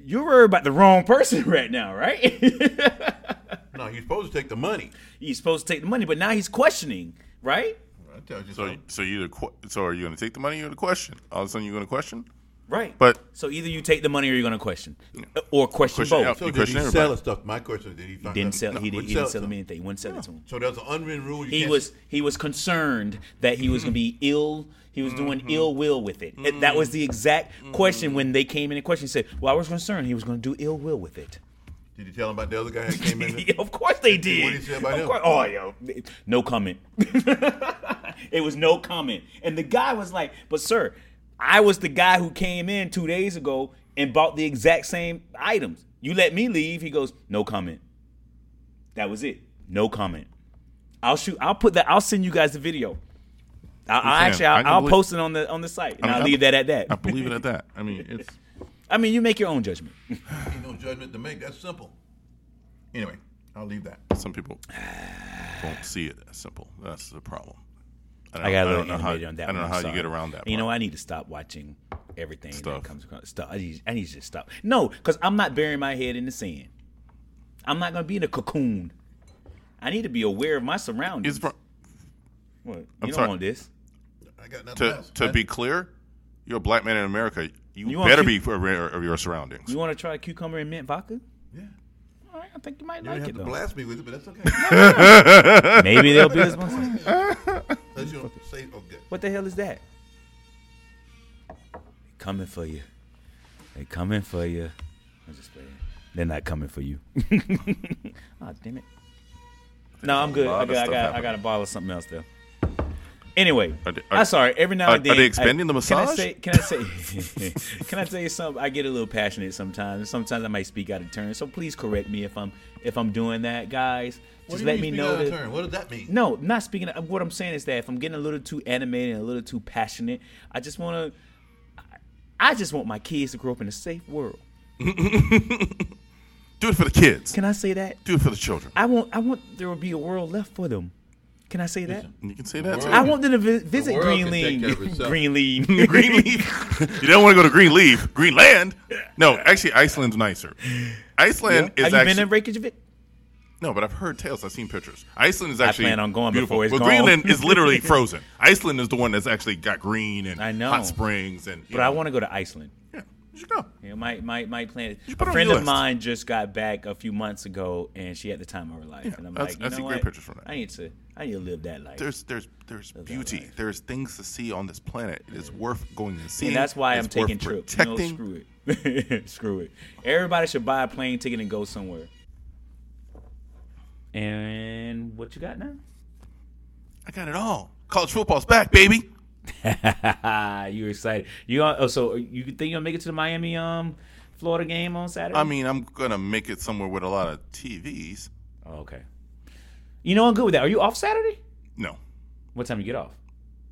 you're worried about the wrong person [laughs] right now right [laughs] No, you're supposed to take the money. he's supposed to take the money but now he's questioning right I tell you So, something. so you the so are you going to take the money or the question? All of a sudden, you're going to question. right But so either you take the money or you're going to question Uh, or question, Question both out. So You did he question sell everybody. stuff? My question is, did he find didn't out- sell he, No, did, wouldn't he didn't it sell to him anything he wouldn't sell it to him So there's an unwritten rule. You he can't- was he was concerned that he was going to be ill he was doing Mm-hmm. ill will with it. It- that was the exact question when they came in and questioned he said well i was concerned he was going to do ill will with it Did you tell him about the other guy that came in? [laughs] Yeah, of course they did. What did he say about Of him? course- Oh, yo, no comment. [laughs] it was no comment, and the guy was like, "But sir, I was the guy who came in two days ago and bought the exact same items. You let me leave." He goes, "No comment." That was it. No comment. I'll shoot. I'll put that. I'll send you guys the video. I, I can. actually, I I'll, I'll believe- post it on the on the site, and I mean, I'll leave be- that at that. I believe it at that. I mean, [laughs] it's I mean, you make your own judgment. [laughs] Ain't no judgment to make. That's simple. Anyway, I'll leave that. some people won't see it as simple. That's the problem. don't I got a don't little know how- on that. I don't know how you get around that. You know. I need to stop watching everything Stuff. that comes across. Stuff. I need, I need to just stop. No, because I'm not burying my head in the sand. I'm not gonna be in a cocoon. I need to be aware of my surroundings. Pro- what? You I'm don't sorry. want this. I got nothing to else. to be clear, you're a black man in America. You, You want better cu- be aware uh, of your surroundings. You want to try cucumber and mint vodka? Yeah. All right, I think you might You don't like have it to though. blast me with it, but that's okay. [laughs] Maybe they'll be as much. [laughs] Unless you don't say, oh, okay. What the hell is that? They coming for you. They coming for you. I'm just playing. They're not coming for you. oh [laughs] damn it. No, I'm good. I got, I got, I got a bottle of something else though. Anyway, Are they- are- I'm sorry. Every now are- and then, are they expanding I- the Can I massage? say? Can I say? [laughs] can I tell you something? I get a little passionate sometimes. Sometimes I might speak out of turn. So please correct me if I'm if I'm doing that, guys. What Just do you let mean me speak know out of that. turn? What does that mean? No, not speaking. Of, what I'm saying is that if I'm getting a little too animated and a little too passionate, I just want to. I just want my kids to grow up in a safe world. [laughs] Do it for the kids. Can I say that? Do it for the children. I want. I want there will be a world left for them. Can I say that? You can say that too. I want them to vi- visit world can Greenleaf. take care of itself. Greenleaf. [laughs] Greenleaf. you don't want to go to Greenleaf. Greenland. No, actually, Iceland's nicer. Iceland is Have you actually been in Reykjavik? no, but I've heard tales. I've seen pictures. Iceland is actually. plan on going beautiful. before it's But gone. Greenland is literally [laughs] frozen. Iceland is the one that's actually got green and I know. hot springs and. you But I want to go to Iceland. Yeah, you should go. You know, my my my plan. should A friend of list. mine just got back a few months ago, and she had the time of her life. Yeah, and I'm that's- like, you I know see great what? pictures from that. I need to I need to live that life. There's there's there's that beauty. There's things to see on this planet. It is worth going and seeing. and that's why It's I'm taking trips. You know, screw it. [laughs] screw it. Everybody should buy a plane ticket and go somewhere. And what you got now? I got it all. College football's back, baby. [laughs] you excited? You on, oh, so you think you'll make it to the Miami um Florida game on Saturday? I mean, I'm gonna make it somewhere with a lot of TVs. oh, okay. You know I'm good with that. Are you off Saturday? No, What time you get off?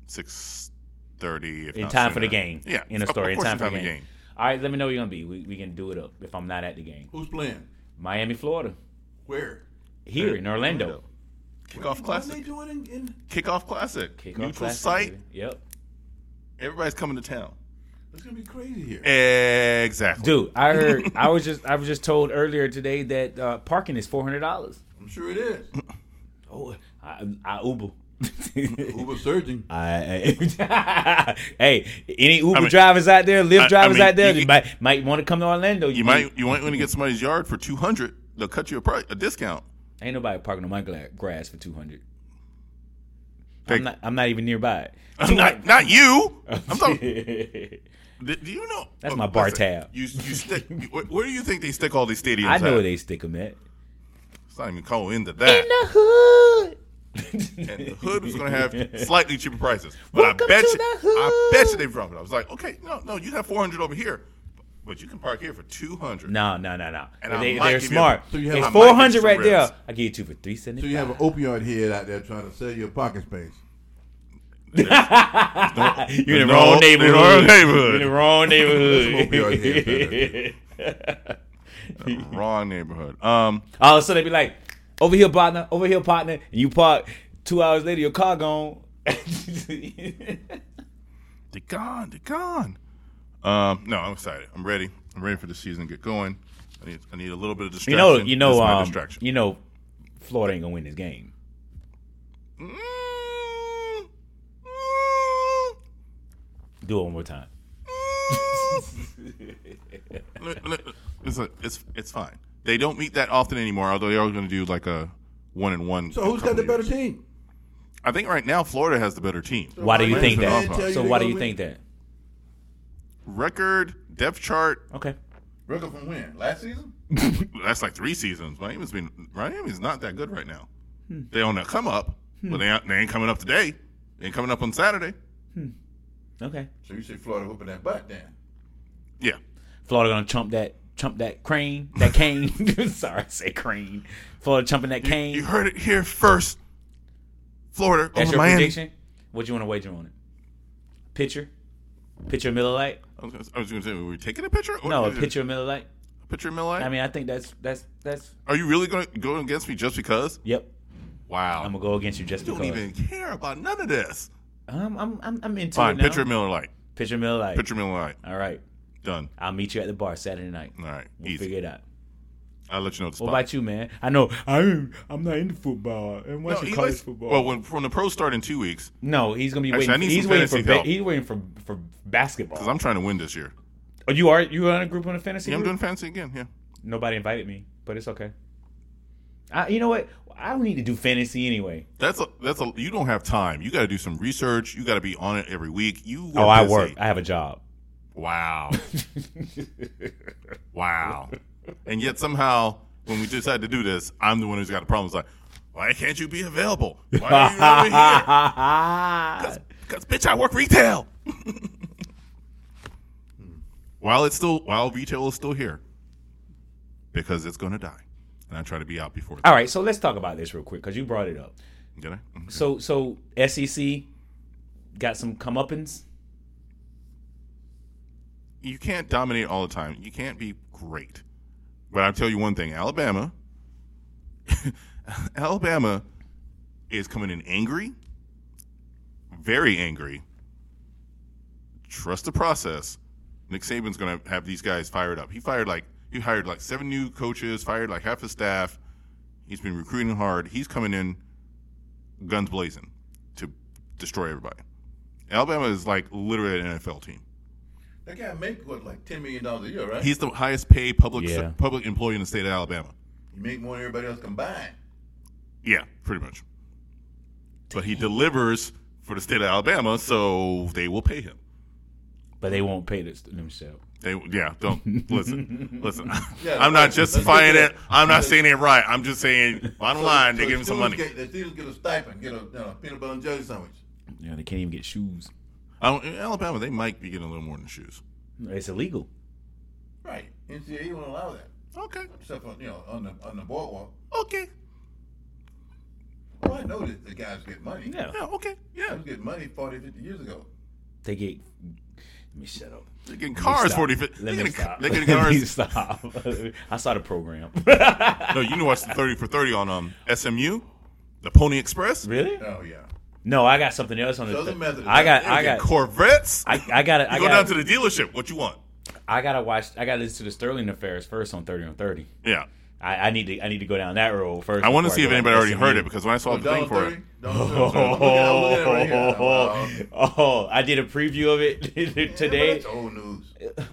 six thirty. In time for the game. Yeah, In the of- story. Of In time for the in game. All right, let me know where you're gonna be. We, we can do it up if I'm not at the game. Who's playing? Miami, Florida, Where? here in Orlando. Kickoff What are they classic. doing in, in Kickoff classic. Kickoff Neutral classic, site. baby. Yep. Everybody's coming to town. It's gonna be crazy here. Exactly. Dude, I heard. I was just. I was just told earlier today that uh, parking is four hundred dollars. I'm sure it is. [laughs] Oh, I, I Uber. [laughs] Uber surging. [laughs] I, I- hey, any Uber mean- drivers out there, Lyft I- I drivers mean, out there, you that can- might might want to come to Orlando. You might you might want to get somebody's yard for two hundred. They'll cut you a price, a discount. Ain't nobody parking on my grass for two hundred. I'm not. I'm not even nearby. I'm not not you. I'm talking. [laughs] Do do you know? That's oh, my bar tab. You you stick. where, where do you think they stick all these stadiums? I know at? where they stick them at. It's not even going into that. In the hood. and the hood was going to have slightly cheaper prices. But Welcome I bet to you, the hood. I bet you they dropped it. I was like, okay, no, no, you have 400 over here, but you can park here for 200. No, no, no, no. And they, they're give you- smart. So you have- it's I might give you four hundred some right there. I give you two for three seventy So you have an opioid head out there trying to sell you a parking space. You're in the No, wrong in the neighborhood. wrong neighborhood. You're in the wrong opioid neighborhood. [laughs] Wrong neighborhood. Um, All of a sudden, they be like, over here, partner, over here, partner. And you park two hours later, your car gone. [laughs] they're gone. They're gone. Um, no, I'm excited. I'm ready. I'm ready for the season to get going. I need, I need a little bit of distraction. you know, you know, my um, distraction. you know, Florida ain't gonna win this game. Mm, mm, Do it one more time. [laughs] it's, a, it's it's fine. They don't meet that often anymore. Although they are going to do like a one and one. So who's got the better team? I think right now Florida has the better team. Why do you think that? man tell you So why do you think that? Record, depth chart. Okay. Record from when? Last season? [laughs] That's like three seasons. Miami's been Miami's not that good right now. Hmm. They on that come up, but they ain't, they ain't coming up today. They ain't coming up on Saturday. Okay. So you say Florida whooping that butt then? Yeah, Florida gonna chump that chump that crane that cane. [laughs] Sorry, I say crane. Florida chumping that cane. you heard it here first. Florida That's over your Miami. prediction. What you want to wager on it? Pitcher, pitcher of Miller Lite. I was, gonna, I was gonna say, were we taking a picture? Or No, a it of Miller Lite. a picture of Miller Lite? I mean, I think that's that's that's. Are you really going to go against me just because? Yep. Wow. I'm gonna go against you just because you don't even care about none of this. Um, I'm I'm I'm into Fine, it now. pitcher of Miller Lite. Pitcher of Miller Lite. Pitcher of Miller Lite. All right. Done. I'll meet you at the bar Saturday night. All right. We'll Easy. figure it out. I'll let you know the spot. What about you, man? I know I'm I'm not into football. I'm No, watching he college likes- football. well, when when the pros start in two weeks, no, he's gonna be Actually, waiting. he's waiting for ba- he's waiting for for basketball. because I'm trying to win this year. oh, you are you in a group on a fantasy? Yeah, I'm doing fantasy again. Yeah. Nobody invited me, but it's okay. I, you know what? I don't need to do fantasy anyway. That's a that's a you don't have time. You got to do some research. You got to be on it every week. You Oh, I busy. work. I have a job. Wow. [laughs] wow. And yet somehow when we decide to do this, I'm the one who's got the problem. It's like, why can't you be available? Why are you over here? [laughs] Because bitch, I work retail. [laughs] while it's still while retail is still here, because it's going to die, and I try to be out before. All right, so let's talk about this real quick because you brought it up. Did I? Mhm. So so SEC got some comeuppance. you can't dominate all the time. You can't be great. But I'll tell you one thing: Alabama, [laughs] Alabama is coming in angry, very angry. Trust the process. Nick Saban's going to have these guys fired up. He fired like he hired like seven new coaches, fired like half his staff. He's been recruiting hard. He's coming in guns blazing to destroy everybody. Alabama is like literally an NFL team. That guy make what like ten million dollars a year, right? He's the highest paid public Yeah. public employee in the state of Alabama. he make more than everybody else combined. Yeah, pretty much. But he delivers for the state of Alabama, so they will pay him. But they won't pay this themselves. They yeah, don't listen. [laughs] Listen. Yeah, I'm not justifying it. I'm not saying it right. I'm just saying [laughs] bottom line, they give him some money. students Get, the students get a stipend, get a you know, peanut butter and jelly sandwich. Yeah, they can't even get shoes. I don't, in Alabama, they might be getting a little more than shoes. It's illegal. Right. NCAA won't allow that. Okay. Except for, you know, on the on the boardwalk. Okay. Well, I know that the guys get money. Yeah, Yeah, okay. I Yeah. was getting money 40, 50 years ago. they get. Let me shut up. They're getting cars stop. 40 50. Let They're me getting, stop. they're getting [laughs] Let me cars. stop. [laughs] I saw the program. No, you know what's the 30 for 30 on um, SMU? The Pony Express? really? Oh yeah. No, I got something else on the. Southern Methodist. I got. I got. Corvettes? I, I got. I you go got. down to the dealership. What you want? I gotta watch. I gotta listen to the Sterling affairs first on Thirty on Thirty. Yeah. I, I need to. I need to go down that road first. I want to before see if anybody already SMU. heard it because when I saw the thing for it, $1.30? $1.30. I'm looking at- I'm looking at it right here. Wow. [laughs] Oh, I did a preview of it [laughs] Yeah, today. that's old news. [laughs]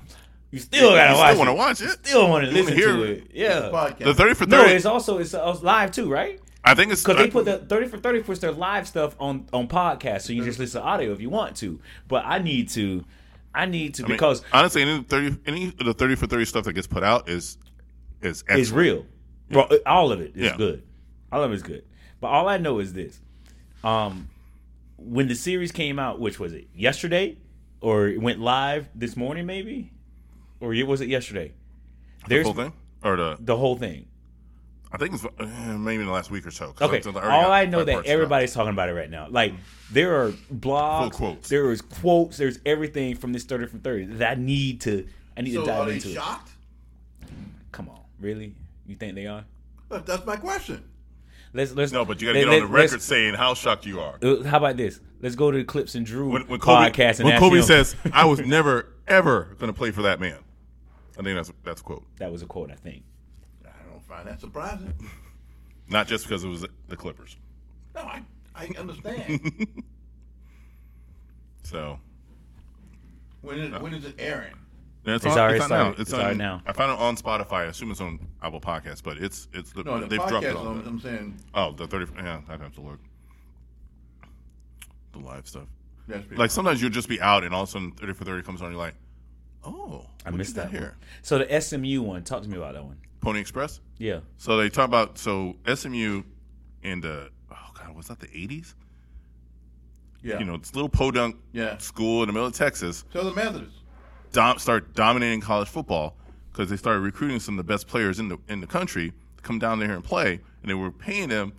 You still gotta you watch. still want to watch it. Still want to You wanna listen to it. it. Yeah. Podcast. The 30 for 30. No, it's also it's, uh, it's live too, right? I think it's Because they put the thirty for thirty for their live stuff on on podcast, so you just listen to audio if you want to. But I need to, I need to I mean, because honestly, any of the 30 any of the 30 for 30 stuff that gets put out is is excellent. it's real. Bro, all of it is Yeah. good. All of it is good. But all I know is this: Um, when the series came out, which was it yesterday, or it went live this morning, maybe, or it was it yesterday? The whole thing, or the the whole thing. I think it's uh, maybe in the last week or so. Okay, I- I all I know that everybody's talking about it right now. Like there are blogs, Full quotes. there is quotes, there's everything from this thirty from thirty that I need to. I need So to are dive they into it. shocked? Come on, really? You think they are? That's my question. Let's let's No, but you got to let- get on the record saying how shocked you are. Uh, How about this? Let's go to the Clips and Drew When, when Kobe, podcast and when ask Kobe him- says, "I was [laughs] never ever going to play for that man," I think that's that's a quote. that was a quote, I think. I don't find that surprising. Not just because it was the Clippers. No, I, I understand. [laughs] So when, is, when is it airing? it's, It's on, already it's on now. It's, It's on, out now. I found it on Spotify. I assume it's on Apple Podcasts, but it's it's the, No, the they've dropped it on. I'm, saying Oh, the thirty. Yeah, I'd have to look. The live stuff. Like sometimes you'll just be out, and all of a sudden, thirty for thirty comes on. And you're like, "Oh, I missed that here." one. So the SMU one, talk to me about that one. Pony Express. Yeah. So they talk about so SMU in the oh god was that the eighties? yeah. You know, it's a little podunk Yeah. school in the middle of Texas. so the Methodists. Dom, start dominating college football because they started recruiting some of the best players in the in the country to come down there and play, and they were paying them,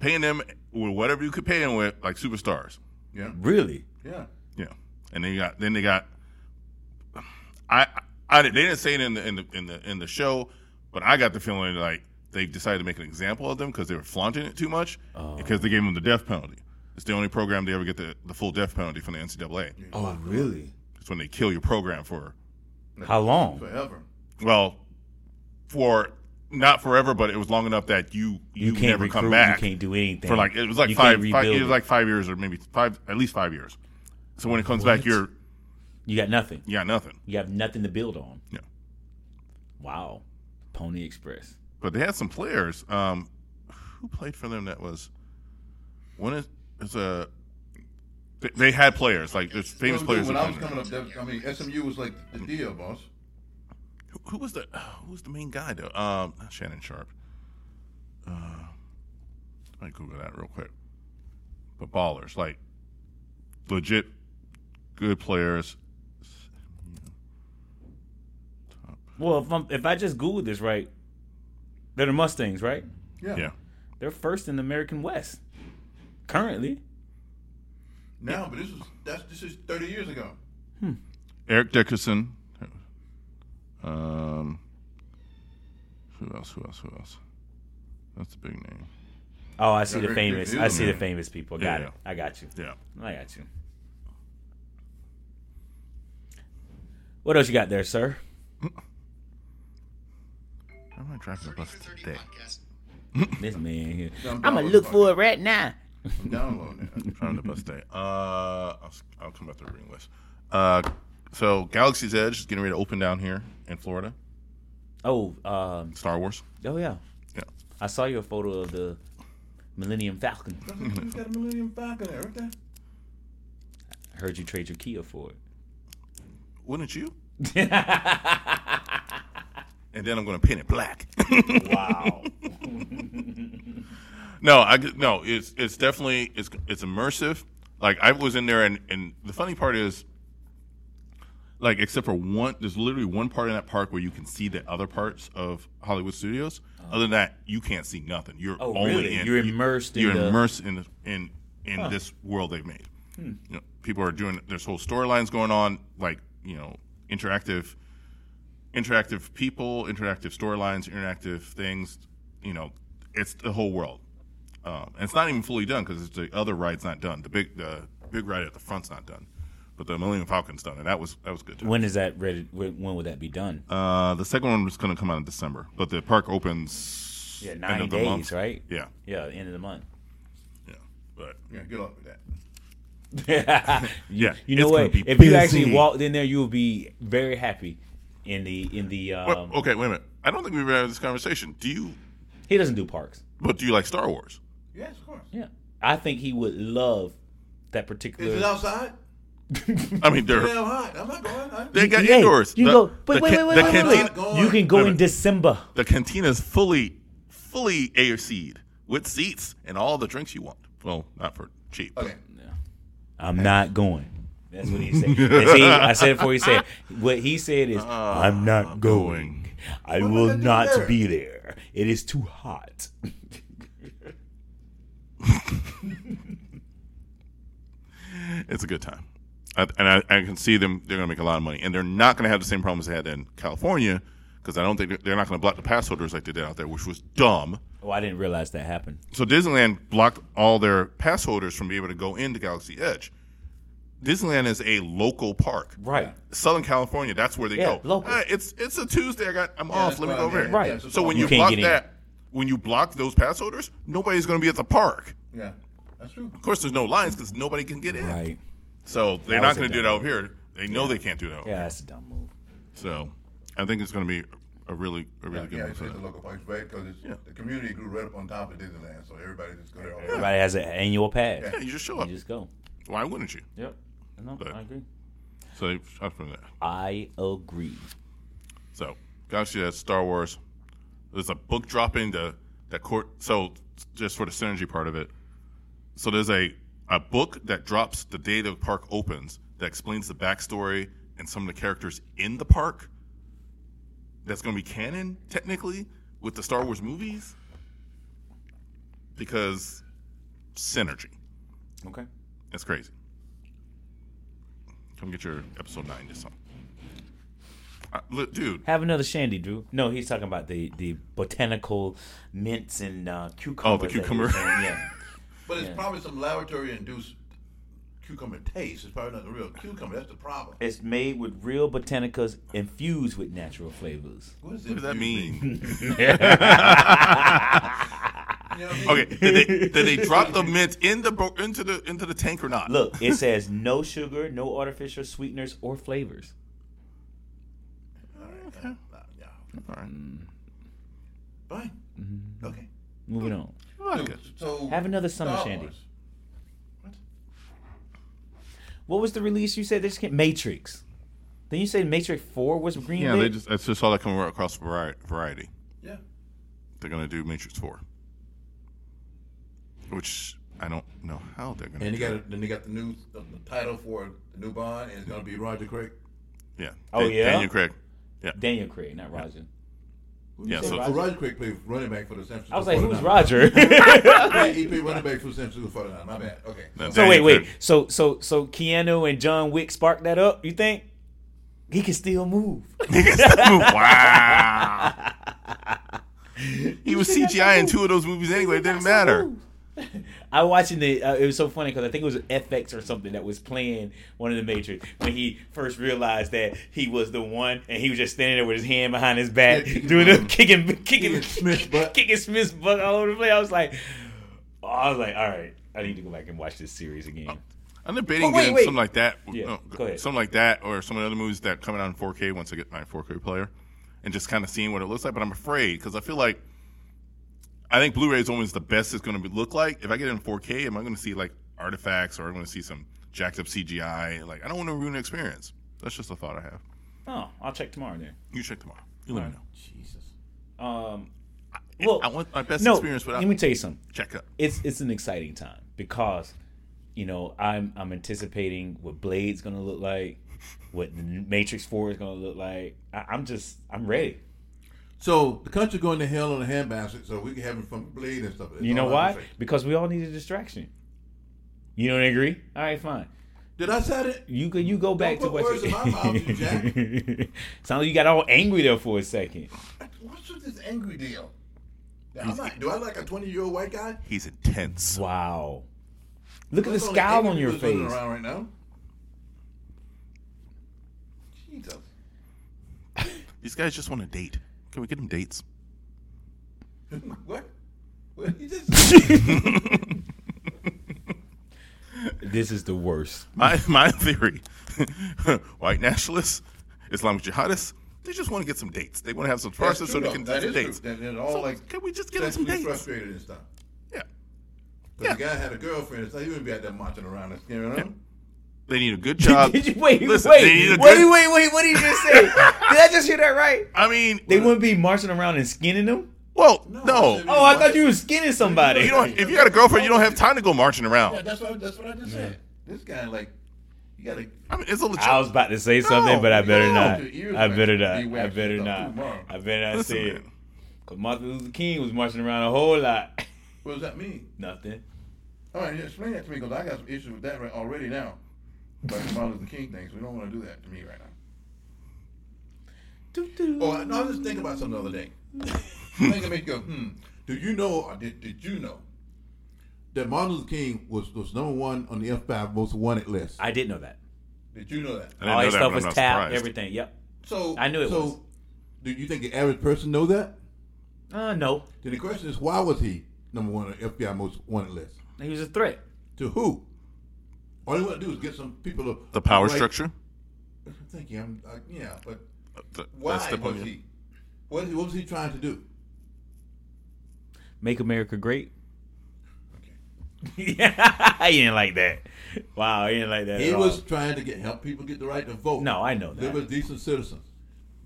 paying them with whatever you could pay them with, like superstars. Yeah. Really? Yeah. Yeah, and they got then they got. I I they didn't say it in the in the in the in the show, but I got the feeling like they decided to make an example of them because they were flaunting it too much oh. because they gave them the death penalty. It's the only program they ever get the, the full death penalty from the NCAA. Oh, really? It's when they kill your program for How long? Forever. well, for not forever, but it was long enough that you you, You can't never recruit. come back You can't do anything. for like it was like You five, five rebuild it was like five years or maybe five at least five years. So when it comes back, you're You got nothing. you got nothing. You have nothing to build on. Yeah. Wow. Pony Express. But they had some players. Um, who played for them? That was one is is a. They, they had players like there's famous Well, players. When I was played coming up, that, I mean, SMU was like the deal, boss. Who, who was the who was the main guy though? Um, not Shannon Sharpe. Uh, let me Google that real quick. But ballers, like legit good players. Well, if, I'm, if I just Googled this right, they're the Mustangs, right? Yeah. Yeah. They're first in the American West. Currently. Now, but this is that's this is 30 years ago. Eric Dickerson. Um, who else? Who else? Who else? That's a big name. Oh, I see Yeah, the Rick- famous. I see the famous people. Got Yeah, it. I got you. Yeah. I got you. What else you got there, sir? How am I driving the bus today? [laughs] This man here. I'm I'm gonna look for it right now. I'm downloading it. Trying to bust today. [laughs] Uh, I'll, s- I'll come back to the reading list. Uh, so Galaxy's Edge is getting ready to open down here in Florida. Oh, um, Star Wars. oh yeah. Yeah. I saw your photo of the Millennium Falcon. You got a Millennium Falcon there, right there. I heard you trade your Kia for it. Wouldn't you? [laughs] and then I'm going to paint it black. Wow. [laughs] No, I no. It's it's definitely it's it's immersive. Like I was in there, and and the funny part is, like except for one, there's literally one part in that park where you can see the other parts of Hollywood Studios. Oh. Other than that, you can't see nothing. You're Oh, only really? in. You're immersed You're the- immersed in in in this world they've made. Hmm. You know, people are doing there's whole storylines going on, like you know, interactive interactive people, interactive storylines, interactive things. You know, it's the whole world. Um, and it's not even fully done because the other ride's not done. The big the big ride at the front's not done, but the Millennium Falcon's done, and that was that was good. Too. when is that ready? When, when would that be done? Uh, the second one was going to come out in December, but the park opens yeah, end nine of the days, month. right? Yeah, Yeah, end of the month. yeah, but Yeah, good luck with that. [laughs] yeah, You know what? gonna be If you actually walked in there, you would be very happy. In the in the um, Well, okay, wait a minute. I don't think we've ever had this conversation. Do you? he doesn't do parks. But do you like Star Wars? Yes, of course. Yeah, I think he would love that particular. Is it outside? I mean, they're Damn hot. I'm not going. I, they got Hey, indoors. You The- go. the Wait, wait, can- wait, the wait, wait, cantina- wait. Going- You can go Wait a in. December. The cantina is fully, fully AC'd with seats and all the drinks you want. Well, not for cheap. Okay. I'm not going. That's what he said. See, I said it before he said what he said is ah, I'm not going. I will not that? be there. It is too hot. [laughs] It's a good time. I, and I, I can see them, they're going to make a lot of money. And they're not going to have the same problems they had in California because I don't think they're, they're not going to block the pass holders like they did out there, which was dumb. Oh, I didn't realize that happened. So Disneyland blocked all their pass holders from being able to go into Galaxy Edge. Disneyland is a local park. Right. Southern California, that's where they Yeah, go. local. "Ah, it's it's a Tuesday. I got I'm off. Let me go over here. Right. Yeah, So when You you, block get in. that, when you block those pass holders, nobody's going to be at the park. Yeah, that's true. Of course, there's no lines because nobody can get in. Right. So they're That not going to do that over here. They know they can't do that. Over Yeah, here. that's a dumb move. So I think it's going to be a really a really Yeah, good yeah move it's for the local parks, right? Because Yeah. the community grew right up on top of Disneyland, so everybody just go there. all. Everybody has an annual pass. Yeah, you just show up. You just go. Why wouldn't you? Yep. No, But- I agree. So they from that. I agree. So Galaxy Edge, Star Wars. There's a book dropping the that court. So just for the synergy part of it. So there's a a book that drops the day the park opens that explains the backstory and some of the characters in the park. That's going to be canon technically with the Star Wars movies because synergy. Okay. That's crazy. Come get your episode nine this song. Uh, look, dude, Have another shandy, Drew. No, he's talking about the, the botanical mints and uh, cucumbers. Oh, the that he was cucumber. Yeah. [laughs] But it's Yeah. probably some laboratory-induced cucumber taste. It's probably not the real cucumber. That's the problem. It's made with real botanicas infused with natural flavors. What, is what does that mean? [laughs] [laughs] You know what I mean? Okay, did they, did they drop the [laughs] mint in the into the into the tank or not? Look, it [laughs] says no sugar, no artificial sweeteners or flavors. Yeah, uh, yeah. All right. Mm. Fine. Mm-hmm. Okay. Moving on. Like So, it. so Have another summer Star shandy. Wars. What was the release you said they just came? Matrix. Then you say Matrix Four was green. Yeah, they just I just saw that coming right across variety. variety. Yeah. They're gonna do Matrix Four, which I don't know how they're gonna. And do. they got then they got the new the, the title for the new Bond, and it's gonna be Roger Craig. yeah. Oh, Dan- yeah? Daniel Craig. Yeah, Daniel Craig, not Roger. yeah. So So Roger Craig played running back for the San Francisco. I was like, who's 49ers. Roger? [laughs] Yeah, he played running back for the San Francisco 49ers. My bad. Okay. No, so wait, Daniel wait. Craig. So so so Keanu and John Wick sparked that up. You think he can still move. move? [laughs] wow. [laughs] he was CGI in two of those movies anyway. It didn't matter. [laughs] I was watching the. Uh, it was so funny because I think it was FX or something that was playing one of the Matrix when he first realized that he was the one, and he was just standing there with his hand behind his back, Yeah, kicking doing the kicking, kicking, Kicking Smith's butt. kicking Smith's butt all over the place. I was like, oh, I was like, all right, I need to go back and watch this series again. I'm debating Oh, wait, getting wait. something like that. Yeah, no, go ahead. Something like that, or some of the other movies that coming out in 4K once I get my 4K player, and just kind of seeing what it looks like. But I'm afraid because I feel like I think Blu-ray is always the best it's going to look like. If I get it in 4K, am I going to see like artifacts or am I going to see some jacked up CGI? Like I don't want to ruin the experience. That's just a thought I have. Oh, I'll check tomorrow then. You check tomorrow. You let me know. Jesus. Um. Well, I want my best no. experience without Let me tell you something. check up. it's it's an exciting time because you know I'm I'm anticipating what Blade's gonna look like, what the Matrix Four is gonna look like. I, I'm just I'm ready. So the country going to hell on a handbasket, so we can have him from Blade and stuff. That's You know why? Because we all need a distraction. You don't agree? All right, fine. Did I say it? You go you go back to what words you. in my mouth, you [laughs] jack. Sounds like you got all angry there for a second. What's with this angry deal? Now, I'm not, do I like a 20 year old white guy? He's intense. Wow. Look at the scowl on your face. Around right now. Jesus. These guys just want to date. Can we get him dates? [laughs] what? What? You just [laughs] This is the worst. My my theory: [laughs] white nationalists, Islamic jihadists, they just want to get some dates. They want to have some That's farces true, so they though. can do That some dates. true. They're, they're all So, like can we just get them some sexually dates? frustrated and stuff. Yeah, Because the guy had a girlfriend, so he wouldn't be out there marching around and scaring them. They need a good [laughs] job. Did you wait? Listen, wait, they need a wait, good- wait, wait! What did you just say? [laughs] did I just hear that right? I mean, They wouldn't be marching around and skinning them. Well, No, no. Oh, I thought you were skinning somebody. You don't. If you got a girlfriend, you don't have time to go marching Yeah, around. that's what that's what I just said. This guy like you gotta I mean, it's a legit. I was about to say something, but I better no. not. Your ears I better not. I better not. I better not say it. Because Martin Luther King was marching around a whole lot. what does that mean? [laughs] Nothing. All right, explain that to me because I got some issues with that right already now. Like the Martin Luther King thing, so we don't want to do that to me right now. Oh, no, I was just thinking about something the other day. Think it make you go, hmm. Do you know, or did, did you know, that Martin Luther King was, was number one on the FBI most wanted list? I did know that. Did you know that? I didn't All know his that, stuff was tapped, surprised. everything. Yep. So I knew it so, was. do you think the average person know that? Uh, no. Then the question is, why was he number one on the FBI most wanted list? He was a threat. To who? All he want to do is get some people to The power right- structure. Thank you. I'm, uh, yeah, but Th- why was point. he? What, what was he trying to do? Make America great. Okay. yeah, [laughs] he didn't like that. Wow, he didn't like that. He at was all. trying to get help people get the right to vote. No, I know Live that. as decent citizens.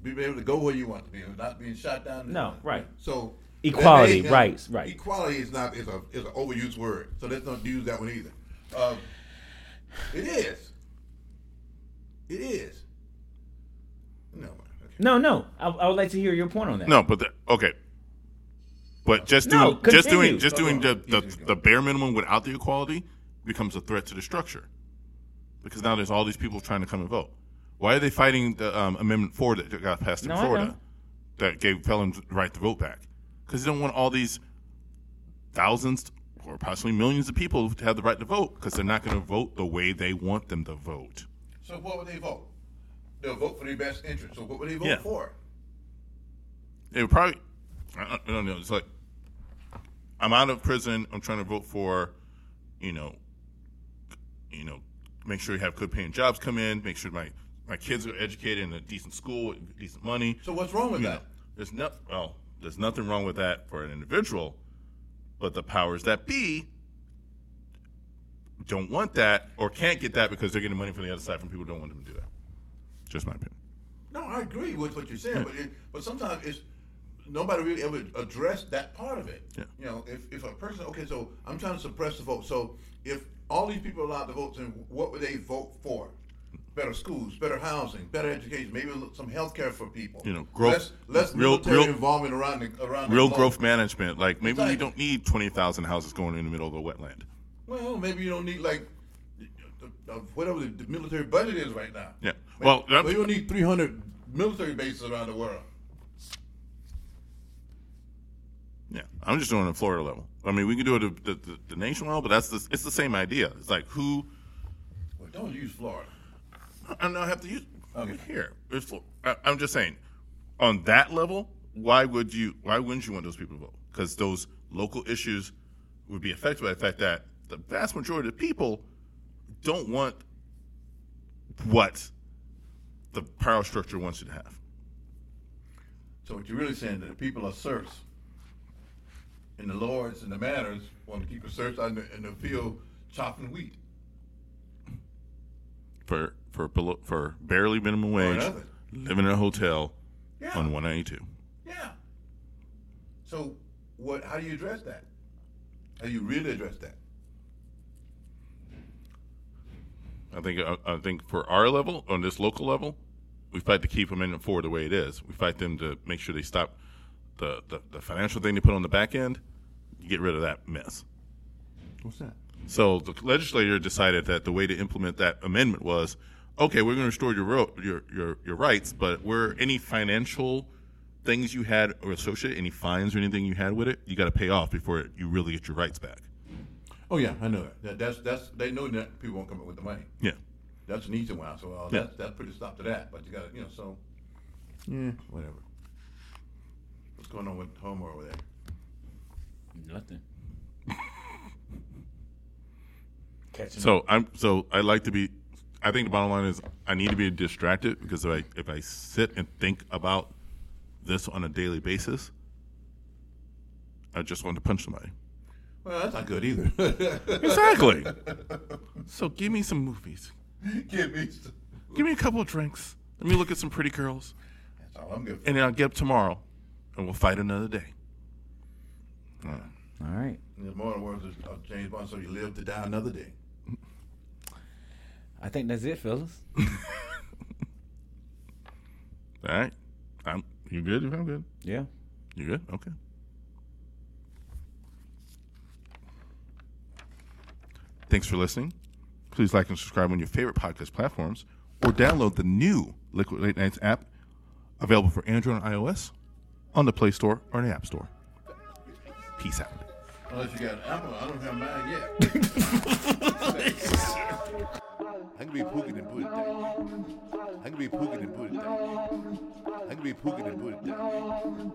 Be able to go where you want to be, not being shot down. No, right. So Equality, that him- rights, right. Equality is not is a is an overused word, so let's not use that one either. Um, it is. It is. No. Okay. No, no. I, I would like to hear your point on that. No, but the, okay. But just No, doing just doing just Go doing the, the the bare minimum without the equality becomes a threat to the structure. Because now there's all these people trying to come and vote. Why are they fighting the um, Amendment Four that got passed in No, Florida that gave felons the right to vote back? Because they don't want all these thousands or possibly millions of people to have the right to vote because they're not going to vote the way they want them to vote. So what would they vote? They'll vote for their best interest. So what would they vote Yeah. for? It would probably, I don't- I don't know. It's like I'm out of prison. I'm trying to vote for, you know, you know, make sure you have good paying jobs come in. Make sure my my kids are educated in a decent school, with decent money. So what's wrong with You know, that? there's no well, there's nothing wrong with that for an individual, but the powers that be don't want that or can't get that because they're getting money from the other side from people who don't want them to do that. Just my opinion. No, I agree with what you're saying, but it, but sometimes it's nobody really ever addressed that part of it. Yeah. You know, if, if a person okay, so I'm trying to suppress the vote. So if all these people are allowed to vote, then what would they vote for? Better schools, better housing, better education, maybe some health care for people. You know, growth- less, less real- military real- involvement around the around Real the growth management. Like maybe we don't need twenty thousand houses going in the middle of the wetland. Well, maybe you don't need like whatever the, military budget is right now. Yeah. Maybe- Well, that- you don't need 300 military bases around the world. Yeah, I'm just doing it at Florida level. I mean, we can do it at the, the, the nation level, but that's the, it's the same idea. It's like who Well, don't use Florida. I don't have to use Okay. here. I, I'm just saying, on that level, why would you? Why wouldn't you want those people to vote? Because those local issues would be affected by the fact that the vast majority of people don't want what the power structure wants you to have. So what you're really saying is that the people are serfs, and the lords and the manors want to keep the serfs out in the, in the field chopping wheat. for for below, for barely minimum wage, living in a hotel Yeah. on 192. Yeah. So what? How do you address that? How do you really address that? I think I, I think for our level, on this local level, we fight to keep Amendment Four the way it is. We fight them to make sure they stop the, the, the financial thing they put on the back end. You get rid of that mess. What's that? So the legislature decided that the way to implement that amendment was, okay, we're going to restore your ro- your your your rights, but where any financial things you had or associate any fines or anything you had with it, you got to pay off before you really get your rights back. Oh yeah, I know that. that. That's that's they know that people won't come up with the money. Yeah. That's an easy one. So uh, Yeah. that's that's pretty stop to that. But you got to you know so. Yeah, whatever. What's going on with Homer over there? Nothing. Catching [laughs] So I'm so I like to be. I think the bottom line is I need to be distracted because if I if I sit and think about this on a daily basis, I just want to punch somebody. Well, that's not good either. Exactly. [laughs] so give me some movies. Give me. Some, Give me a couple of drinks. Let me look at some pretty girls, that's all I'm good for. and then I'll get up tomorrow, and we'll fight another day. All right. In the moral words of, of James Bond, so you live to die another day. I think that's it, fellas. [laughs] All right. I'm, you good? I'm good. Yeah. You good? Okay. Thanks for listening. Please like and subscribe on your favorite podcast platforms or download the new Liquid Late Nights app available for Android and iOS on the Play Store or the App Store. Peace out. Unless you got an apple, I don't have mine yet. [laughs] I'm gonna be pooking and put it down. I'm gonna be pooking and put it down. I'm gonna be pooking and put it down.